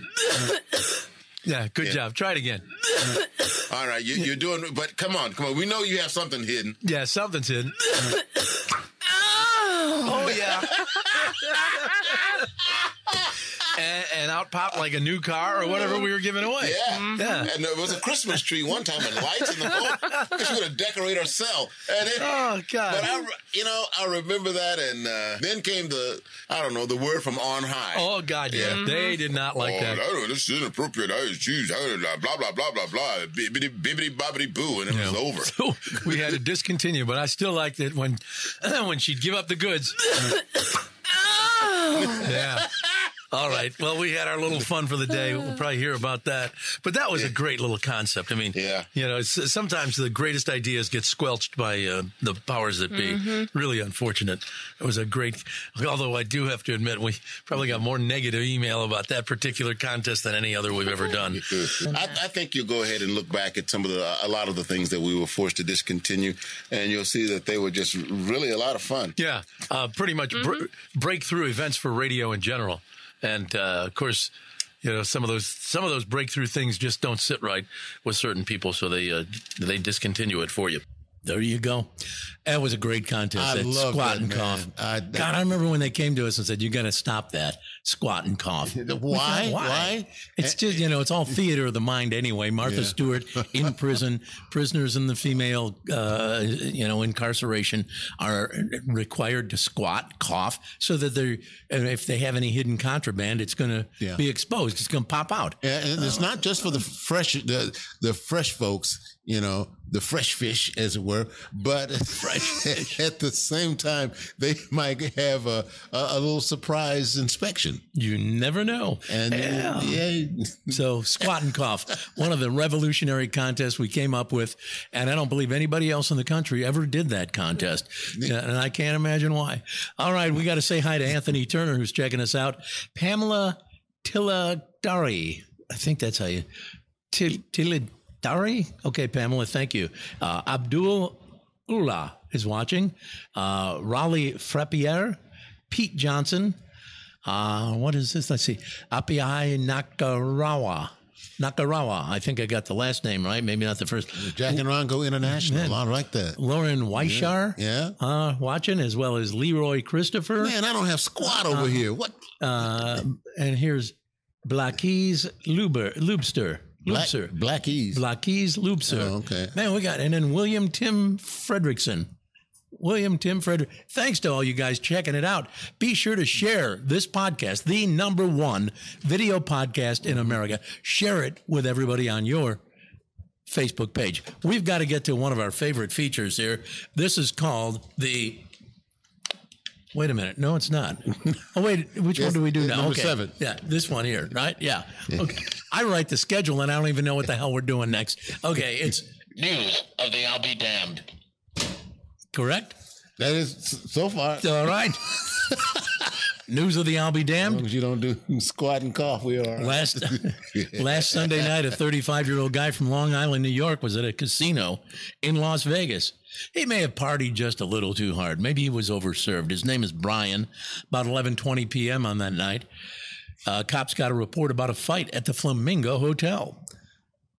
[coughs] yeah, good Yeah. job. Try it again. [coughs] All right, you, you're doing, but come on, come on. We know you have something hidden. Yeah, something's hidden. [coughs] oh yeah. [laughs] and, and out popped like a new car or whatever we were giving away. Yeah. Yeah. And there was a Christmas tree one time and lights in the home. Because she would decorate her cell. And it, Oh, God. But I, you know, I remember that. And uh, then came the, I don't know, the word from on high. Oh God, yeah. They did not like oh, that. no, this is inappropriate. I choose blah blah blah blah blah. Bibbity bibbity bobbity boo, and it was over. So we had to discontinue, but I still liked it when [clears throat] when she'd give up the goods. [laughs] yeah. All right. Well, we had our little fun for the day. We'll [laughs] probably hear about that. But that was a great little concept. I mean, yeah. you know, it's, sometimes the greatest ideas get squelched by uh, the powers that be. Mhm. Really unfortunate. It was a great, although I do have to admit, we probably got more negative email about that particular contest than any other we've ever done. [laughs] I, I think you'll go ahead and look back at some of the a lot of the things that we were forced to discontinue, and you'll see that they were just really a lot of fun. Yeah, uh, pretty much br- breakthrough events for radio in general, and uh, of course, you know some of those some of those breakthrough things just don't sit right with certain people, so they uh, they discontinue it for you. There you go. That was a great contest. I that love squat that, and man. cough. I- God, I remember when they came to us and said, "You got to stop that squat and cough." [laughs] Why? Why? It's just you know, it's all [laughs] theater of the mind anyway. Martha Yeah. Stewart in [laughs] prison, prisoners in the female, uh, you know, incarceration are required to squat, cough, so that they're if they have any hidden contraband, it's going to Yeah. be exposed. It's going to pop out. And it's not just for the fresh the the fresh folks, you know, the fresh fish, as it were, but fresh at the same time they might have a a, a little surprise inspection. You never know. And Yeah. yeah, So squat and cough, one of the revolutionary contests we came up with, and I don't believe anybody else in the country ever did that contest, and I can't imagine why. All right, we got to say hi to Anthony Turner who's checking us out. Pamela Tiladari, I think that's how you Til- Tiladari. Okay, Pamela, thank you. Uh, Abdul Ullah is watching. Uh, Raleigh Frappier, Pete Johnson. Uh, what is this? Let's see. Apiai Nakarawa. Nakarawa. I think I got the last name right. Maybe not the first. Jack and Ron go international. I like that. Lauren Weishar. Yeah. Uh, watching as well as Leroy Christopher. Man, I don't have squat over here. What? Uh, and here's Blackies Luber, Lubster. Black- Blackies. Blackies Lubser. Oh, okay. Man, we got, and then William Tim Fredrickson. William Tim Frederick. Thanks to all you guys checking it out. Be sure to share this podcast, the number one video podcast in America. Share it with everybody on your Facebook page. We've got to get to one of our favorite features here. This is called the. Wait a minute. No, it's not. Oh, wait. Which one do we do now? number okay. seven. Yeah, this one here, right? Yeah. Okay. I write the schedule and I don't even know what the hell we're doing next. Okay, it's News of the I'll be damned. Correct. That is so far. [laughs] All right. News of the I'll be damned. As long as you don't do [laughs] squat and cough, we are. Last [laughs] last Sunday night, a 35 year old guy from Long Island, New York, was at a casino in Las Vegas. He may have partied just a little too hard. Maybe he was overserved. His name is Brian. About 11:20 p.m. on that night, uh, cops got a report about a fight at the Flamingo Hotel.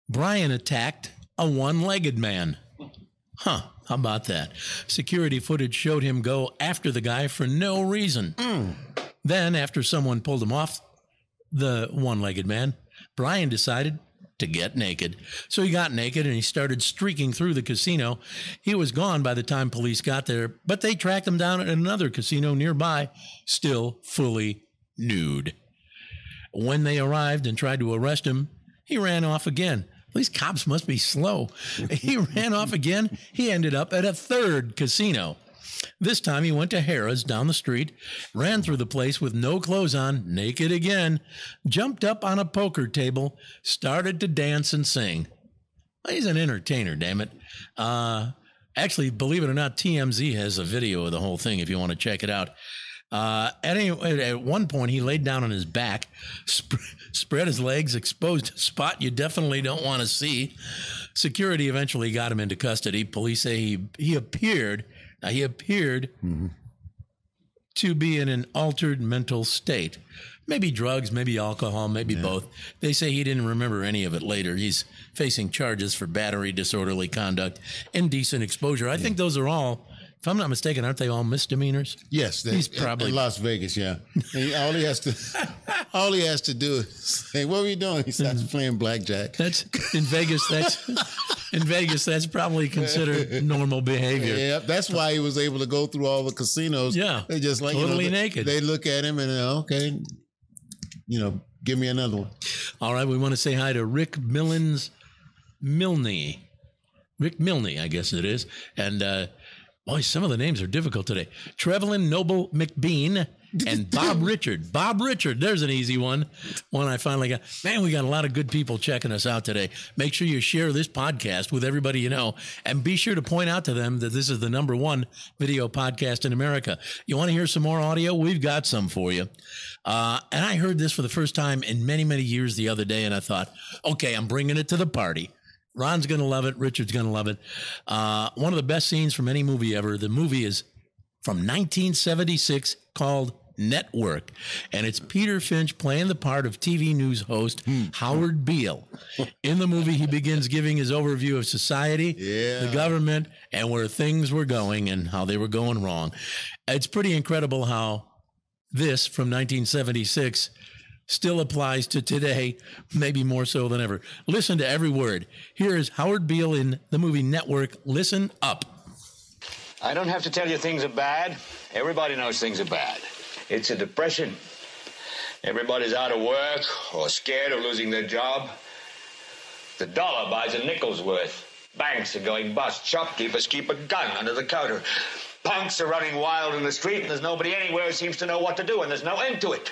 Brian attacked a one-legged man. Huh, how about that? Security footage showed him go after the guy for no reason. Then, after someone pulled him off the one legged man, Brian decided to get naked. So he got naked and he started streaking through the casino. He was gone by the time police got there, but they tracked him down at another casino nearby, still fully nude. When they arrived and tried to arrest him, he ran off again. These cops must be slow. He ran off again. He ended up at a third casino. This time he went to Harrah's down the street, ran through the place with no clothes on, naked again, jumped up on a poker table, started to dance and sing. He's an entertainer, damn it. Uh, actually, believe it or not, TMZ has a video of the whole thing if you want to check it out. Uh, at, any, at one point, he laid down on his back, spread his legs, exposed a spot you definitely don't want to see. Security eventually got him into custody. Police say he, he appeared, now he appeared to be in an altered mental state. Maybe drugs, maybe alcohol, maybe both. They say he didn't remember any of it later. He's facing charges for battery, disorderly conduct, indecent exposure. I think those are all, if I'm not mistaken, aren't they all misdemeanors? Yes, they, He's probably in Las Vegas. Yeah, all he has to, [laughs] all he has to do is say, "What were you doing?" He starts playing blackjack. That's in Vegas. That's in Vegas. That's probably considered normal behavior. Yeah, that's why he was able to go through all the casinos. Yeah, they just like you know, totally naked. They look at him and uh, okay, you know, give me another one. All right, we want to say hi to Rick Millins Milne. Rick Milne, I guess it is. And uh boy, some of the names are difficult today. Trevelyan Noble McBean and [laughs] Bob Richard. Bob Richard, there's an easy one. One I finally got. Man, we got a lot of good people checking us out today. Make sure you share this podcast with everybody you know and be sure to point out to them that this is the number one video podcast in America. You want to hear some more audio? We've got some for you. Uh, and I heard this for the first time in many, many years the other day, and I thought, okay, I'm bringing it to the party. Ron's going to love it. Richard's going to love it. Uh, one of the best scenes from any movie ever. The movie is from 1976 called Network. And it's Peter Finch playing the part of TV news host Howard Beale. In the movie, he begins giving his overview of society, the government, and where things were going and how they were going wrong. It's pretty incredible how this from 1976 still applies to today, maybe more so than ever. Listen to every word. Here is Howard Beale in the movie Network. Listen up. I don't have to tell you things are bad. Everybody knows things are bad. It's a depression. Everybody's out of work or scared of losing their job. The dollar buys a nickel's worth. Banks are going bust. Shopkeepers keep a gun under the counter. Punks are running wild in the street, and there's nobody anywhere who seems to know what to do, and there's no end to it.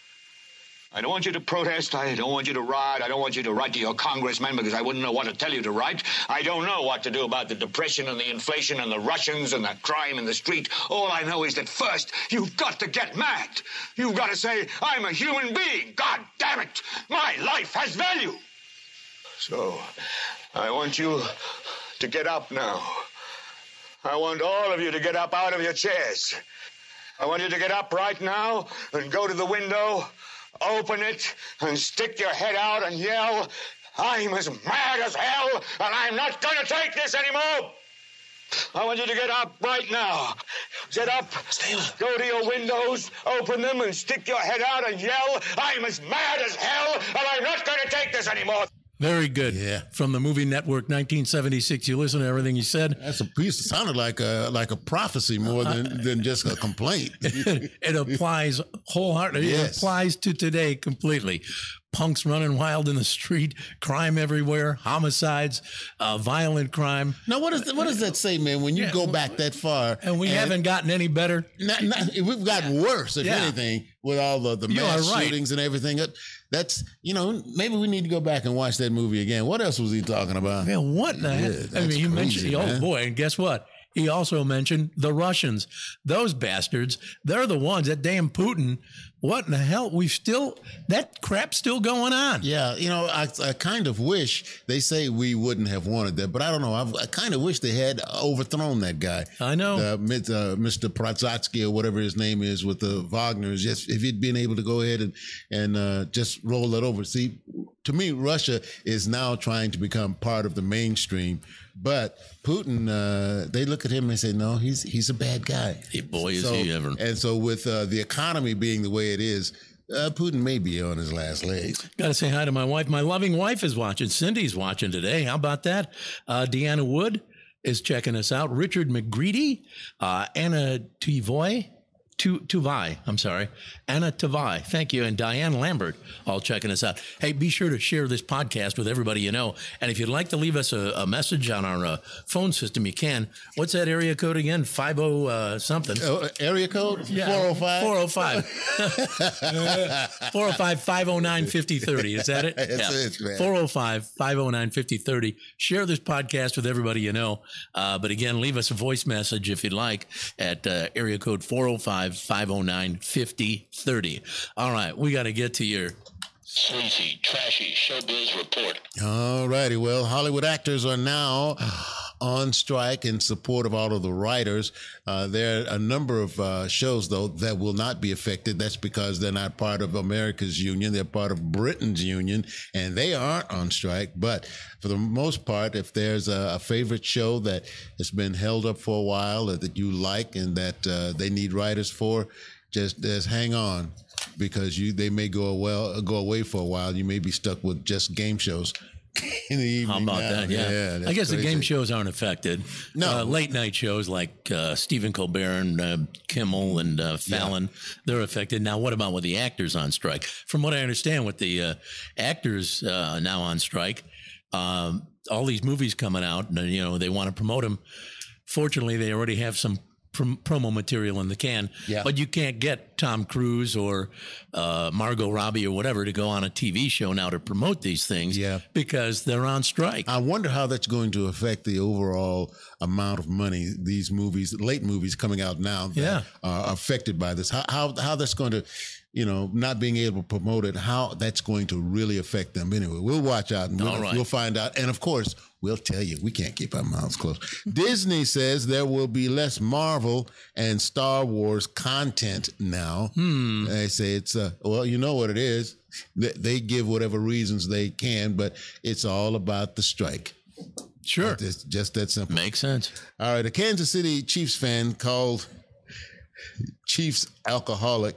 I don't want you to protest. I don't want you to riot. I don't want you to write to your congressman because I wouldn't know what to tell you to write. I don't know what to do about the depression and the inflation and the Russians and the crime in the street. All I know is that first, you've got to get mad. You've got to say, I'm a human being. God damn it. My life has value. So, I want you to get up now. I want all of you to get up out of your chairs. I want you to get up right now and go to the window, open it, and stick your head out and yell, I'm as mad as hell, and I'm not going to take this anymore. I want you to get up right now. Get up, go to your windows, open them, and stick your head out and yell, I'm as mad as hell, and I'm not going to take this anymore. Very good. Yeah. From the movie Network, 1976. You listen to everything he said. That's a piece. That sounded like a like a prophecy more than [laughs] than just a complaint. [laughs] it applies wholeheartedly. It applies to today completely. Punks running wild in the street, crime everywhere, homicides, uh, violent crime. Now, what does what does that say, man? When you go back that far, and we haven't gotten any better. Not, not, we've gotten worse, if Yeah. anything, with all the, the mass right. shootings and everything. That's you know maybe we need to go back and watch that movie again. What else was he talking about? Man, what the heck? I mean, you mentioned, crazy, oh boy, and guess what? he also mentioned the Russians. Those bastards, they're the ones, that damn Putin. What in the hell? We've still, that crap's still going on. Yeah, you know, I, I kind of wish they say we wouldn't have wanted that, but I don't know. I've, I kind of wish they had overthrown that guy. I know. Uh, uh, Mr. Prazatsky or whatever his name is with the Wagner's. Just if he'd been able to go ahead and and uh, just roll it over. See, to me, Russia is now trying to become part of the mainstream, but Putin, uh, they look at him and say, no, he's he's a bad guy. Hey, boy, is So- he ever. And so, with uh, the economy being the way it is, uh, Putin may be on his last legs. Got to say hi to my wife. My loving wife is watching. Cindy's watching today. How about that? Uh, Deanna Wood is checking us out. Richard McGreedy, uh, Anna Tivoy. Tu- Tuvai, I'm sorry, Anna Tuvai, thank you, and Diane Lambert, all checking us out. Hey, be sure to share this podcast with everybody you know, and if you'd like to leave us a, a message on our uh, phone system, you can. What's that area code again? Five zero uh, something. Oh, area code? Yeah, 405? 405. 405 [laughs] 509 5030. Is that it? [laughs] That's it, man. 405 509 5030. Share this podcast with everybody you know. Uh, but again, leave us a voice message if you'd like at uh, area code 405 509 5030. All right, we got to get to your Sleazy, trashy showbiz report. All righty. Well, Hollywood actors are now on strike in support of all of the writers. Uh, there are a number of uh, shows, though, that will not be affected. That's because they're not part of America's union. They're part of Britain's union, and they aren't on strike. But for the most part, if there's a, a favorite show that has been held up for a while that you like and that uh, they need writers for, just, just hang on because you they may go well go away for a while. You may be stuck with just game shows [laughs] in the evening. How about now. that? Yeah. that's I guess the game shows aren't affected. No. Uh, late night shows like uh, Stephen Colbert and uh, Kimmel and uh, Fallon, they're affected. Now, what about with the actors on strike? From what I understand, with the uh, actors uh, now on strike, um, all these movies coming out, and, you know, they want to promote them. Fortunately, they already have some prom- promo material in the can, Yeah. but you can't get Tom Cruise or uh, Margot Robbie or whatever to go on a TV show now to promote these things Yeah. because they're on strike. I wonder how that's going to affect the overall amount of money these movies, late movies coming out now, that Yeah. are affected by this. How, how how that's going to, you know, not being able to promote it. How that's going to really affect them. Anyway, we'll watch out and we'll, right. we'll find out. And of course, we'll tell you. We can't keep our mouths closed. Disney says there will be less Marvel and Star Wars content now. Hmm. They say it's uh, well, you know what it is. They, they give whatever reasons they can, but it's all about the strike. Sure. It's just that simple. Makes sense. All right. A Kansas City Chiefs fan called Chiefs alcoholic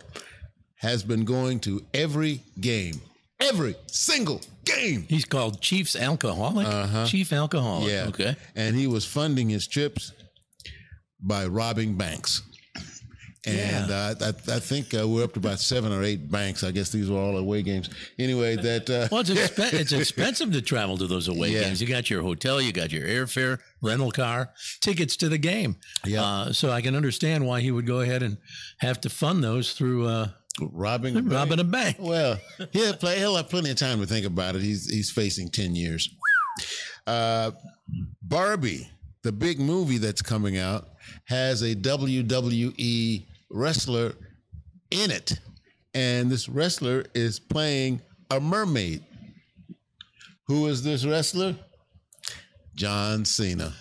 has been going to every game, every single game. He's called Chief's alcoholic. Uh-huh. Chief alcoholic. Yeah. Okay. And he was funding his trips by robbing banks. And uh, I, I think uh, we're up to about seven or eight banks. I guess these were all away games. Anyway, that uh, Well, it's, [laughs] expen- it's expensive to travel to those away Yeah. games. You got your hotel, you got your airfare, rental car, tickets to the game. Yeah. Uh, so I can understand why he would go ahead and have to fund those through uh, robbing a bank. robbing a bank. Well, he'll play. He'll have plenty of time to think about it. He's he's facing ten years. Uh, Barbie, the big movie that's coming out, has a WWE wrestler in it, and this wrestler is playing a mermaid. Who is this wrestler? John Cena.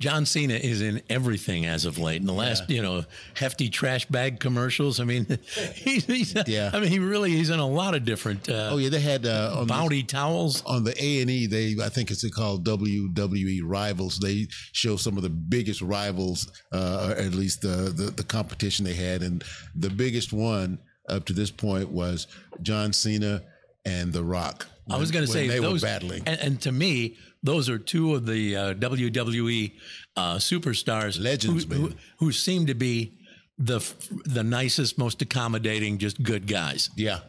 John Cena is in everything as of late. In the last, you know, hefty trash bag commercials. I mean, [laughs] he's, he's Yeah. I mean, he really he's in a lot of different. Uh, Oh yeah, they had uh, on the- bounty towels. on the A and E. They I think it's called WWE Rivals. They show some of the biggest rivals, uh, or at least the, the the competition they had, and the biggest one up to this point was John Cena and The Rock. I was going to say they those were battling. and, and to me, those are two of the uh, WWE uh, superstars, Legends, who, who, who seem to be the the nicest, most accommodating, just good guys. Yeah.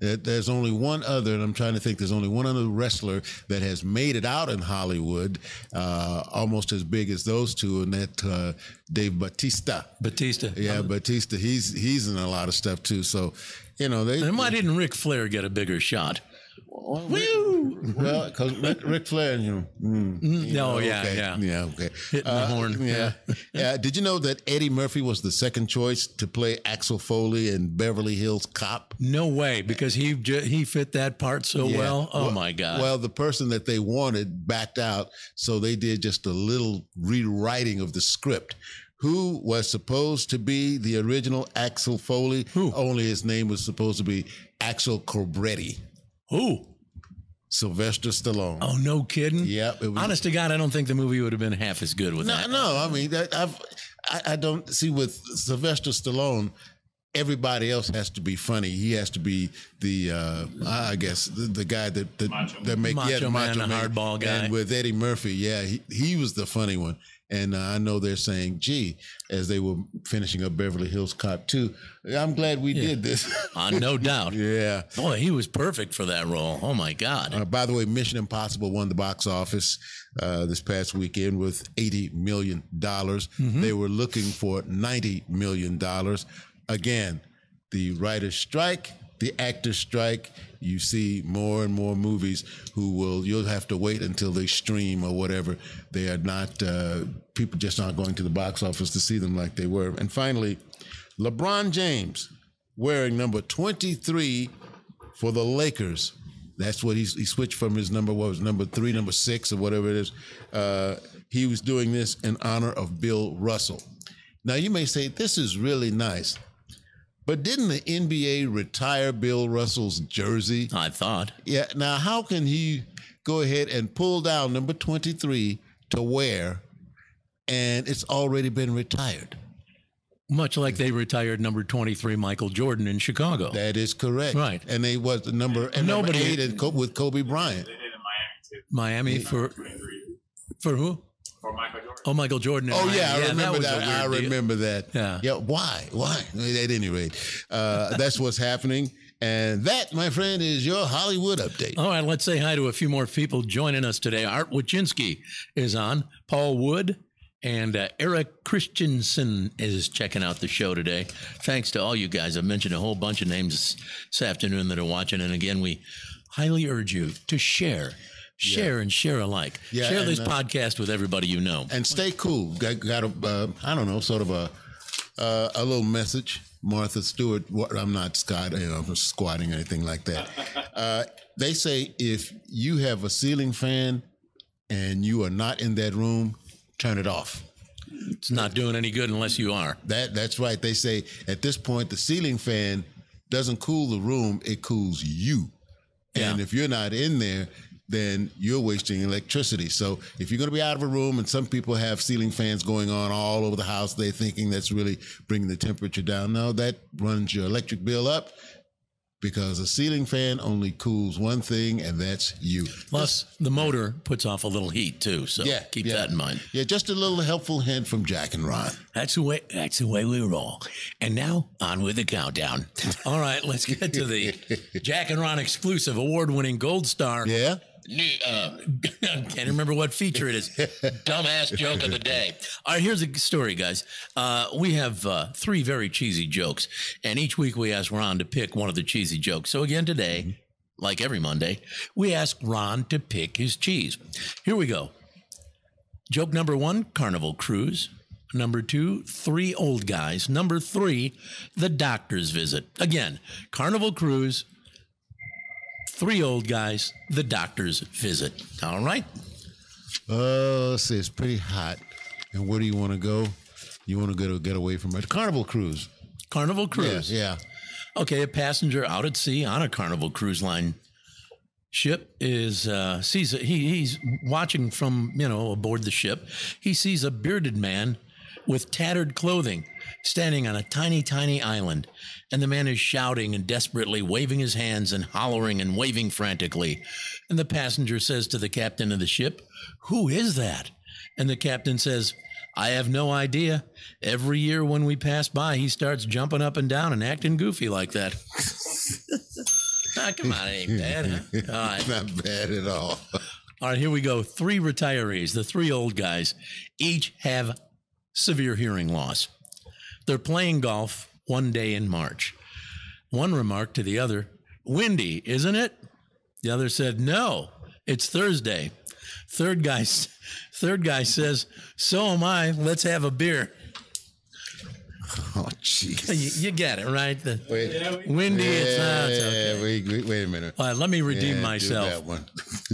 There's only one other, and I'm trying to think. There's only one other wrestler that has made it out in Hollywood, uh, almost as big as those two, and that uh, Dave Batista. Batista, Yeah, Batista. He's he's in a lot of stuff too. So, you know, they. And why didn't Ric Flair get a bigger shot? Woo! Well, because Rick, Ric Flair, you know. Mm, Mm, you oh, know, yeah, okay, yeah. yeah, okay. Hitting the horn, Yeah. [laughs] yeah. Did you know that Eddie Murphy was the second choice to play Axel Foley in Beverly Hills Cop? No way, because he he fit that part so Yeah. well. Oh my god! Well, the person that they wanted backed out, so they did just a little rewriting of the script. Who was supposed to be the original Axel Foley? Who? Only his name was supposed to be Axel Cobretti. Who? Sylvester Stallone. oh no, kidding. Yep. it was- Honest to God, I don't think the movie would have been half as good with No, that. no. I mean, I've, I, I don't see with Sylvester Stallone. Everybody else has to be funny. He has to be the, uh, I guess, the, the guy that that, that make yeah, Macho the man, the man. hardball guy. And with Eddie Murphy, yeah, he, he was the funny one. And uh, I know they're saying, "Gee," as they were finishing up Beverly Hills Cop 2. I'm glad we did this. [laughs] Uh, no doubt. yeah. Boy, he was perfect for that role. Oh my God. Uh, by the way, Mission Impossible won the box office uh, this past weekend with eighty million dollars. Mm-hmm. They were looking for ninety million dollars. Again, the writers' strike, the actors' strike. You see more and more movies who will. You'll have to wait until they stream or whatever. They are not. Uh, people just aren't going to the box office to see them like they were. And finally, LeBron James wearing number twenty-three for the Lakers. That's what he's, he switched from his number, what was number three, number six, or whatever it is. Uh, he was doing this in honor of Bill Russell. Now, you may say, this is really nice. But didn't the NBA retire Bill Russell's jersey? I thought. Yeah. Now, how can he go ahead and pull down number 23 to wear and it's already been retired? Much like they retired number 23 Michael Jordan in Chicago. That is correct. Right. And they was the number, and number Nobody- eight and Co- with Kobe Bryant. Miami too. Miami for for who? For Michael Jordan. Oh, Michael Jordan. Oh Miami. yeah, I remember a that. I weird deal. remember that. Yeah. Yeah. Why? Why? At any rate, uh, [laughs] that's what's happening, and that, my friend, is your Hollywood update. All right, let's say hi to a few more people joining us today. Art Wachinski is on. Paul Wood and uh, Eric Christensen is checking out the show today. Thanks to all you guys. I've mentioned a whole bunch of names this afternoon that are watching. And again, we highly urge you to share, share, and share alike. Yeah, share and, this uh, podcast with everybody you know. And stay cool. Got, got a, uh, I don't know, sort of a, uh, a little message. Martha Stewart. what- I'm not Scott. You know, I'm squatting or anything like that. [laughs] Uh, they say if you have a ceiling fan and you are not in that room, turn it off. It's not doing any good unless you are. That that's right. They say at this point the ceiling fan doesn't cool the room; it cools you. And if you're not in there, then you're wasting electricity. So if you're going to be out of a room, and some people have ceiling fans going on all over the house, they're thinking that's really bringing the temperature down. No, that runs your electric bill up because a ceiling fan only cools one thing, and that's you. Plus, the motor puts off a little heat too. So Yeah, keep yeah. that in mind. Yeah, just a little helpful hint from Jack and Ron. That's the way. That's the way we roll. And now on with the countdown. [laughs] All right, let's get to the Jack and Ron exclusive award-winning Gold Star. Yeah. New, uh, [laughs] can't remember what feature it is. Dumbass joke of the day. All right, here's a story, guys. Uh, we have uh, three very cheesy jokes, and each week we ask Ron to pick one of the cheesy jokes. So again today, like every Monday, we ask Ron to pick his cheese. Here we go. Joke number one Carnival Cruise. Number two, three old guys. Number three, the doctor's visit. Again, Carnival Cruise, three old guys, the doctor's visit. All right. Uh, let's see, it's pretty hot. And where do you want to go? You want to go to get away from it? Carnival cruise. Carnival Cruise. Yeah, Okay, a passenger out at sea on a Carnival Cruise Line ship is uh, sees a, he, he's watching from you know aboard the ship. He sees a bearded man with tattered clothing standing on a tiny, tiny island, and the man is shouting and desperately waving his hands and hollering and waving frantically. And the passenger says to the captain of the ship, "Who is that?" And the captain says. I have no idea. Every year when we pass by, he starts jumping up and down and acting goofy like that. [laughs] ah, come on, it ain't bad, huh? [laughs] All right. Not bad at all. [laughs] All right, here we go. Three retirees, the three old guys, each have severe hearing loss. They're playing golf one day in March. One remarked to the other, Windy, isn't it? The other said, no, it's Thursday. Third guy, third guy says, so am I. Let's have a beer. Oh, jeez. You, you get it, right? The, Wait. windy, it's not. It's Yeah, okay. wait, wait, wait a minute. All right, let me redeem Yeah, do myself. that one.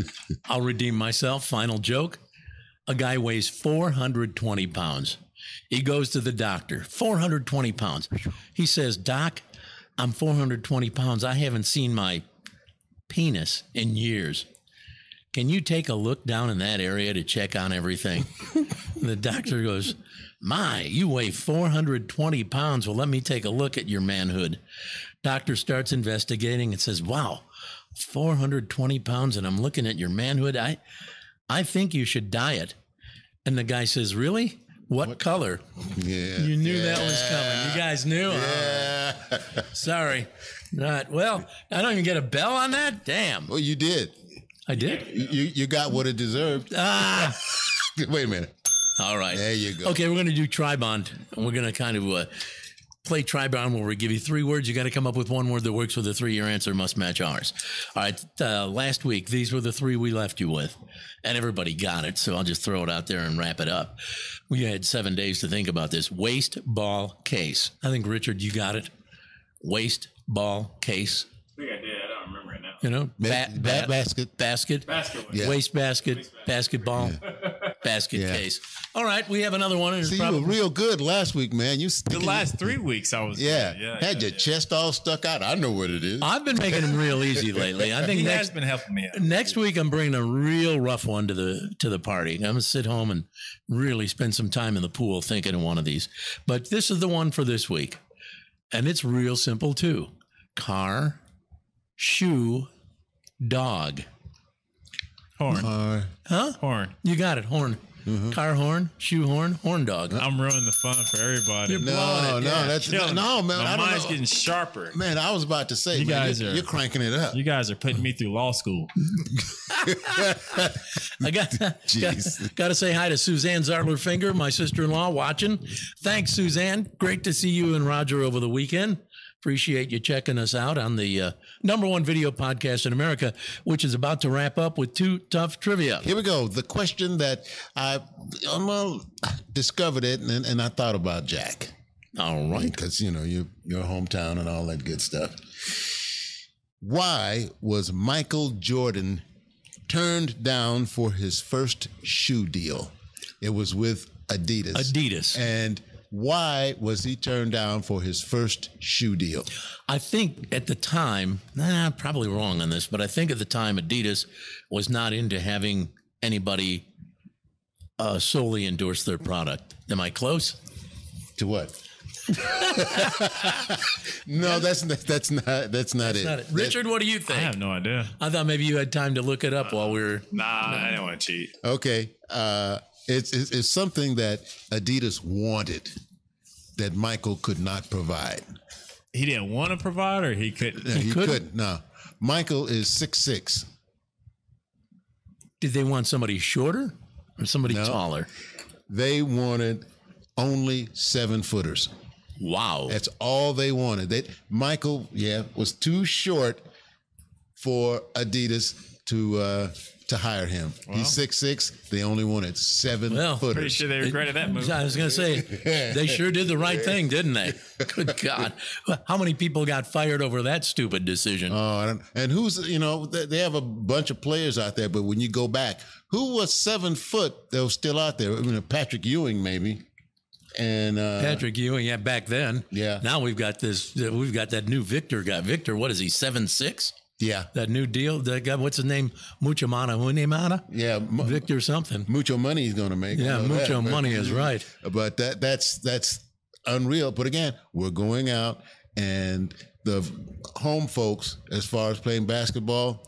[laughs] I'll redeem myself. Final joke. A guy weighs 420 pounds. He goes to the doctor, 420 pounds. He says, Doc, I'm 420 pounds. I haven't seen my penis in years. Can you take a look down in that area to check on everything? [laughs] the doctor goes, My, you weigh 420 pounds. Well, let me take a look at your manhood. Doctor starts investigating and says, Wow, 420 pounds, and I'm looking at your manhood. I, I think you should diet. And the guy says, Really? What, color? Yeah. You knew that was coming. You guys knew? Yeah. Oh, [laughs] sorry. Not well. I don't even get a bell on that. Damn. Well, you did. I did. You you got what it deserved. Ah. [laughs] Wait a minute. All right. There you go. Okay, we're going to do Tribond. And we're going to kind of uh, play Tribond where we give you three words. You got to come up with one word that works with the three. Your answer must match ours. All right. Uh, last week, these were the three we left you with, and everybody got it. So I'll just throw it out there and wrap it up. We had seven days to think about this. Waste ball case. I think, Richard, you got it. Waste ball case. I think I did. I don't remember it now. You know, Ba- ba- ba- ba- basket. basket, Basket. Yeah. waste basket, basket basketball, basket Yeah. case. All right, we have another one. and it's See, you were real good last week, man. You The last three weeks I was. yeah, yeah had yeah, your chest all stuck out. I know what it is. I've been making them real easy [laughs] lately. I yeah. think He next has been helping me out. next week I'm bringing a real rough one to the to the party. I'm gonna sit home and really spend some time in the pool thinking of one of these. But this is the one for this week, and it's real simple too: car, shoe, dog. Horn. Uh, Huh? Horn. You got it. Horn. Mm-hmm. Car horn, shoe horn, horn dog. I'm ruining the fun for everybody. You're no, it, no, yeah. that's Killing no, man. My I don't mind's know. getting sharper. Man, I was about to say, You man, guys you're, are- you're cranking it up. You guys are putting me through law school. [laughs] I got, [laughs] Jeez. got, got to say hi to Suzanne Zartler Finger, my sister in law, watching. Thanks, Suzanne. Great to see you and Roger over the weekend. Appreciate you checking us out on the uh, number one video podcast in America, which is about to wrap up with too tough trivia. Here we go. The question that I um, well, [laughs] discovered it, and, and I thought about Jack. All right. because you know you your hometown and all that good stuff. Why was Michael Jordan turned down for his first shoe deal? It was with Adidas. Adidas. And why was he turned down for his first shoe deal? I think at the time, nah, probably wrong on this, but I think at the time Adidas was not into having anybody uh, solely endorse their product. Am I close? To what? [laughs] no, that's not, that's not that's not it. Not it. Richard, what do you think? I have no idea. I thought maybe you had time to look it up while we were. Nah, I didn't want to cheat. Okay, uh, it's, it's it's something that Adidas wanted that Michael could not provide. He didn't want to provide, or he couldn't. No, he, couldn't. No, Michael is six six. Did they want somebody shorter or somebody No. taller? They wanted only seven footers. Wow. That's all they wanted. They Michael, yeah, was too short for Adidas to uh, to hire him. He's six six. They only wanted seven Well, footers. Pretty sure they regretted that move. I was going to say, [laughs] they sure did the right thing, didn't they? Good God. How many people got fired over that stupid decision? Oh, and, and who's you know they they have a bunch of players out there, but when you go back, who was seven foot that was still out there? I mean, Patrick Ewing maybe, and uh, Patrick Ewing, yeah, back then. Yeah. Now we've got this, we've got that new Victor guy. Victor, what is he, seven six? Yeah, That new deal, that guy, what's his name? Muchamana Hunimana? yeah, mu- Victor something. mucho money he's going to make. Yeah, mucho but- money is right. But that that's that's unreal. But again, we're going out, and the home folks, as far as playing basketball,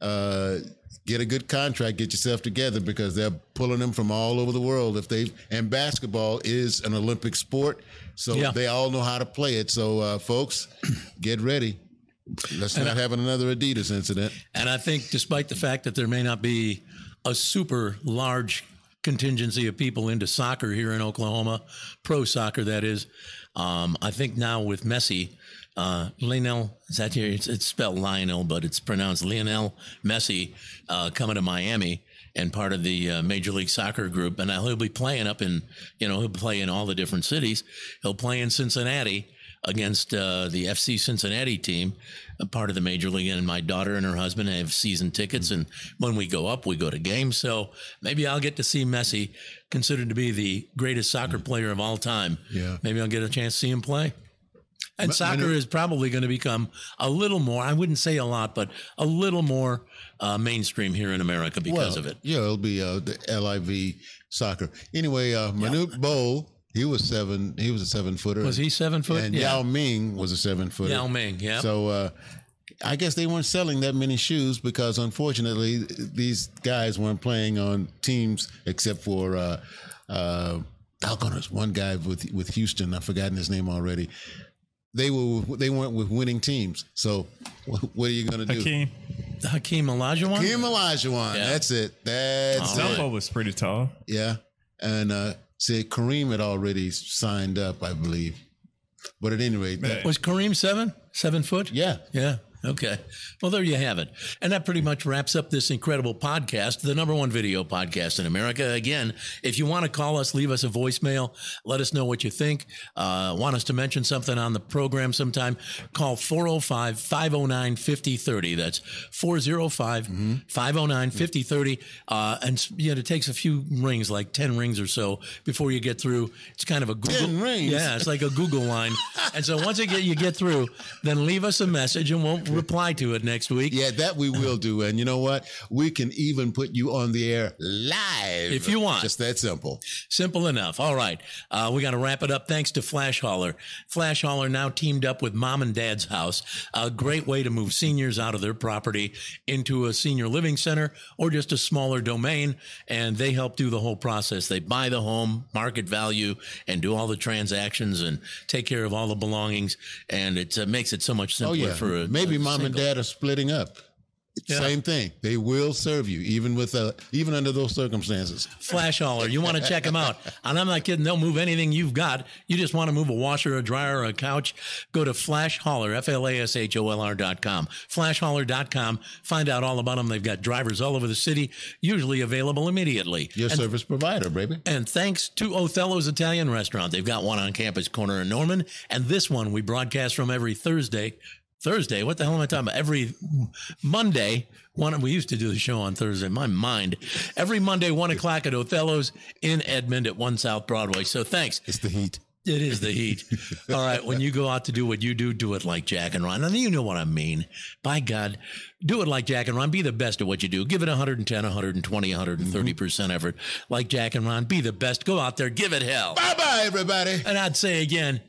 uh, get a good contract, get yourself together because they're pulling them from all over the world. If they and basketball is an Olympic sport, so Yeah. they all know how to play it. So, uh, folks, [clears throat] get ready. Let's not have another Adidas incident. And I think, despite the fact that there may not be a super large contingency of people into soccer here in Oklahoma, pro soccer, that is, um, I think now with Messi, uh, Lionel, is that here? It's, it's spelled Lionel, but it's pronounced Lionel Messi uh, coming to Miami and part of the uh, Major League Soccer group. And he'll be playing up in, you know, he'll play in all the different cities. He'll play in Cincinnati against uh, the FC Cincinnati team, a part of the Major League. And my daughter and her husband have season tickets. And when we go up, we go to games. So maybe I'll get to see Messi, considered to be the greatest soccer player of all time. Yeah. Maybe I'll get a chance to see him play. And soccer is probably going to become a little more, I wouldn't say a lot, but a little more uh, mainstream here in America because Well, of it. Yeah, it'll be uh, the LIV soccer. Anyway, uh, Manute Bol, he was seven. He was a seven footer. Was he seven foot? And Yeah. Yao Ming was a seven footer. Yao Ming, yeah. So uh, I guess they weren't selling that many shoes because unfortunately these guys weren't playing on teams except for uh, uh, doggone one guy with with Houston. I've forgotten his name already. They were they weren't with winning teams. So what are you going to do? Hakeem. Hakeem Olajuwon? Hakeem Olajuwon. Yeah. That's it. That's Zumbo it. was pretty tall. Yeah. And uh see Kareem had already signed up, I believe. But at any rate, that, Was Kareem seven? Seven foot? yeah. Yeah. Okay. Well, there you have it. And that pretty much wraps up this incredible podcast, the number one video podcast in America. Again, if you want to call us, leave us a voicemail. Let us know what you think. Uh, want us to mention something on the program sometime? Call 405 509 5030. That's 405 509 5030. Uh, And, you know, it takes a few rings, like 10 rings or so, before you get through. It's kind of a Google. 10 rings? Yeah, it's like a Google line. and so once you get, you get through, then leave us a message and we'll reply to it next week. Yeah, that we will do. And you know what? We can even put you on the air live. If you want. Just that simple. Simple enough. All right. Uh, we got to wrap it up. Thanks to Flasholr. Flash Hauler now teamed up with Mom and Dad's House. A great way to move seniors out of their property into a senior living center or just a smaller domain. And they help do the whole process. They buy the home, market value, and do all the transactions and take care of all the belongings. And it uh, makes it so much simpler oh yeah. for a, Maybe a mom and dad are splitting up. Yeah. Same thing. They will serve you even with uh, even under those circumstances. Flasholr. You want to check them out. [laughs] And I'm not kidding. They'll move anything you've got. You just want to move a washer, a dryer, or a couch. Go to Flasholr, F-L-A-S-H-O-L-R dot com. Flasholr.com. Find out all about them. They've got drivers all over the city, usually available immediately. Your And- service provider, baby. and thanks to Othello's Italian Restaurant. They've got one on Campus Corner in Norman. And this one we broadcast from every Thursday. Thursday? What the hell am I talking about? Every Monday. One, we used to do the show on Thursday. My mind. Every Monday, one o'clock at Othello's in Edmond at One South Broadway. So thanks. It's the heat. It is the heat. [laughs] All right. When you go out to do what you do, do it like Jack and Ron. And you know what I mean. By God, do it like Jack and Ron. Be the best at what you do. Give it 110, 120, 130% effort. Like Jack and Ron. Be the best. Go out there. Give it hell. Bye bye, everybody. And I'd say again,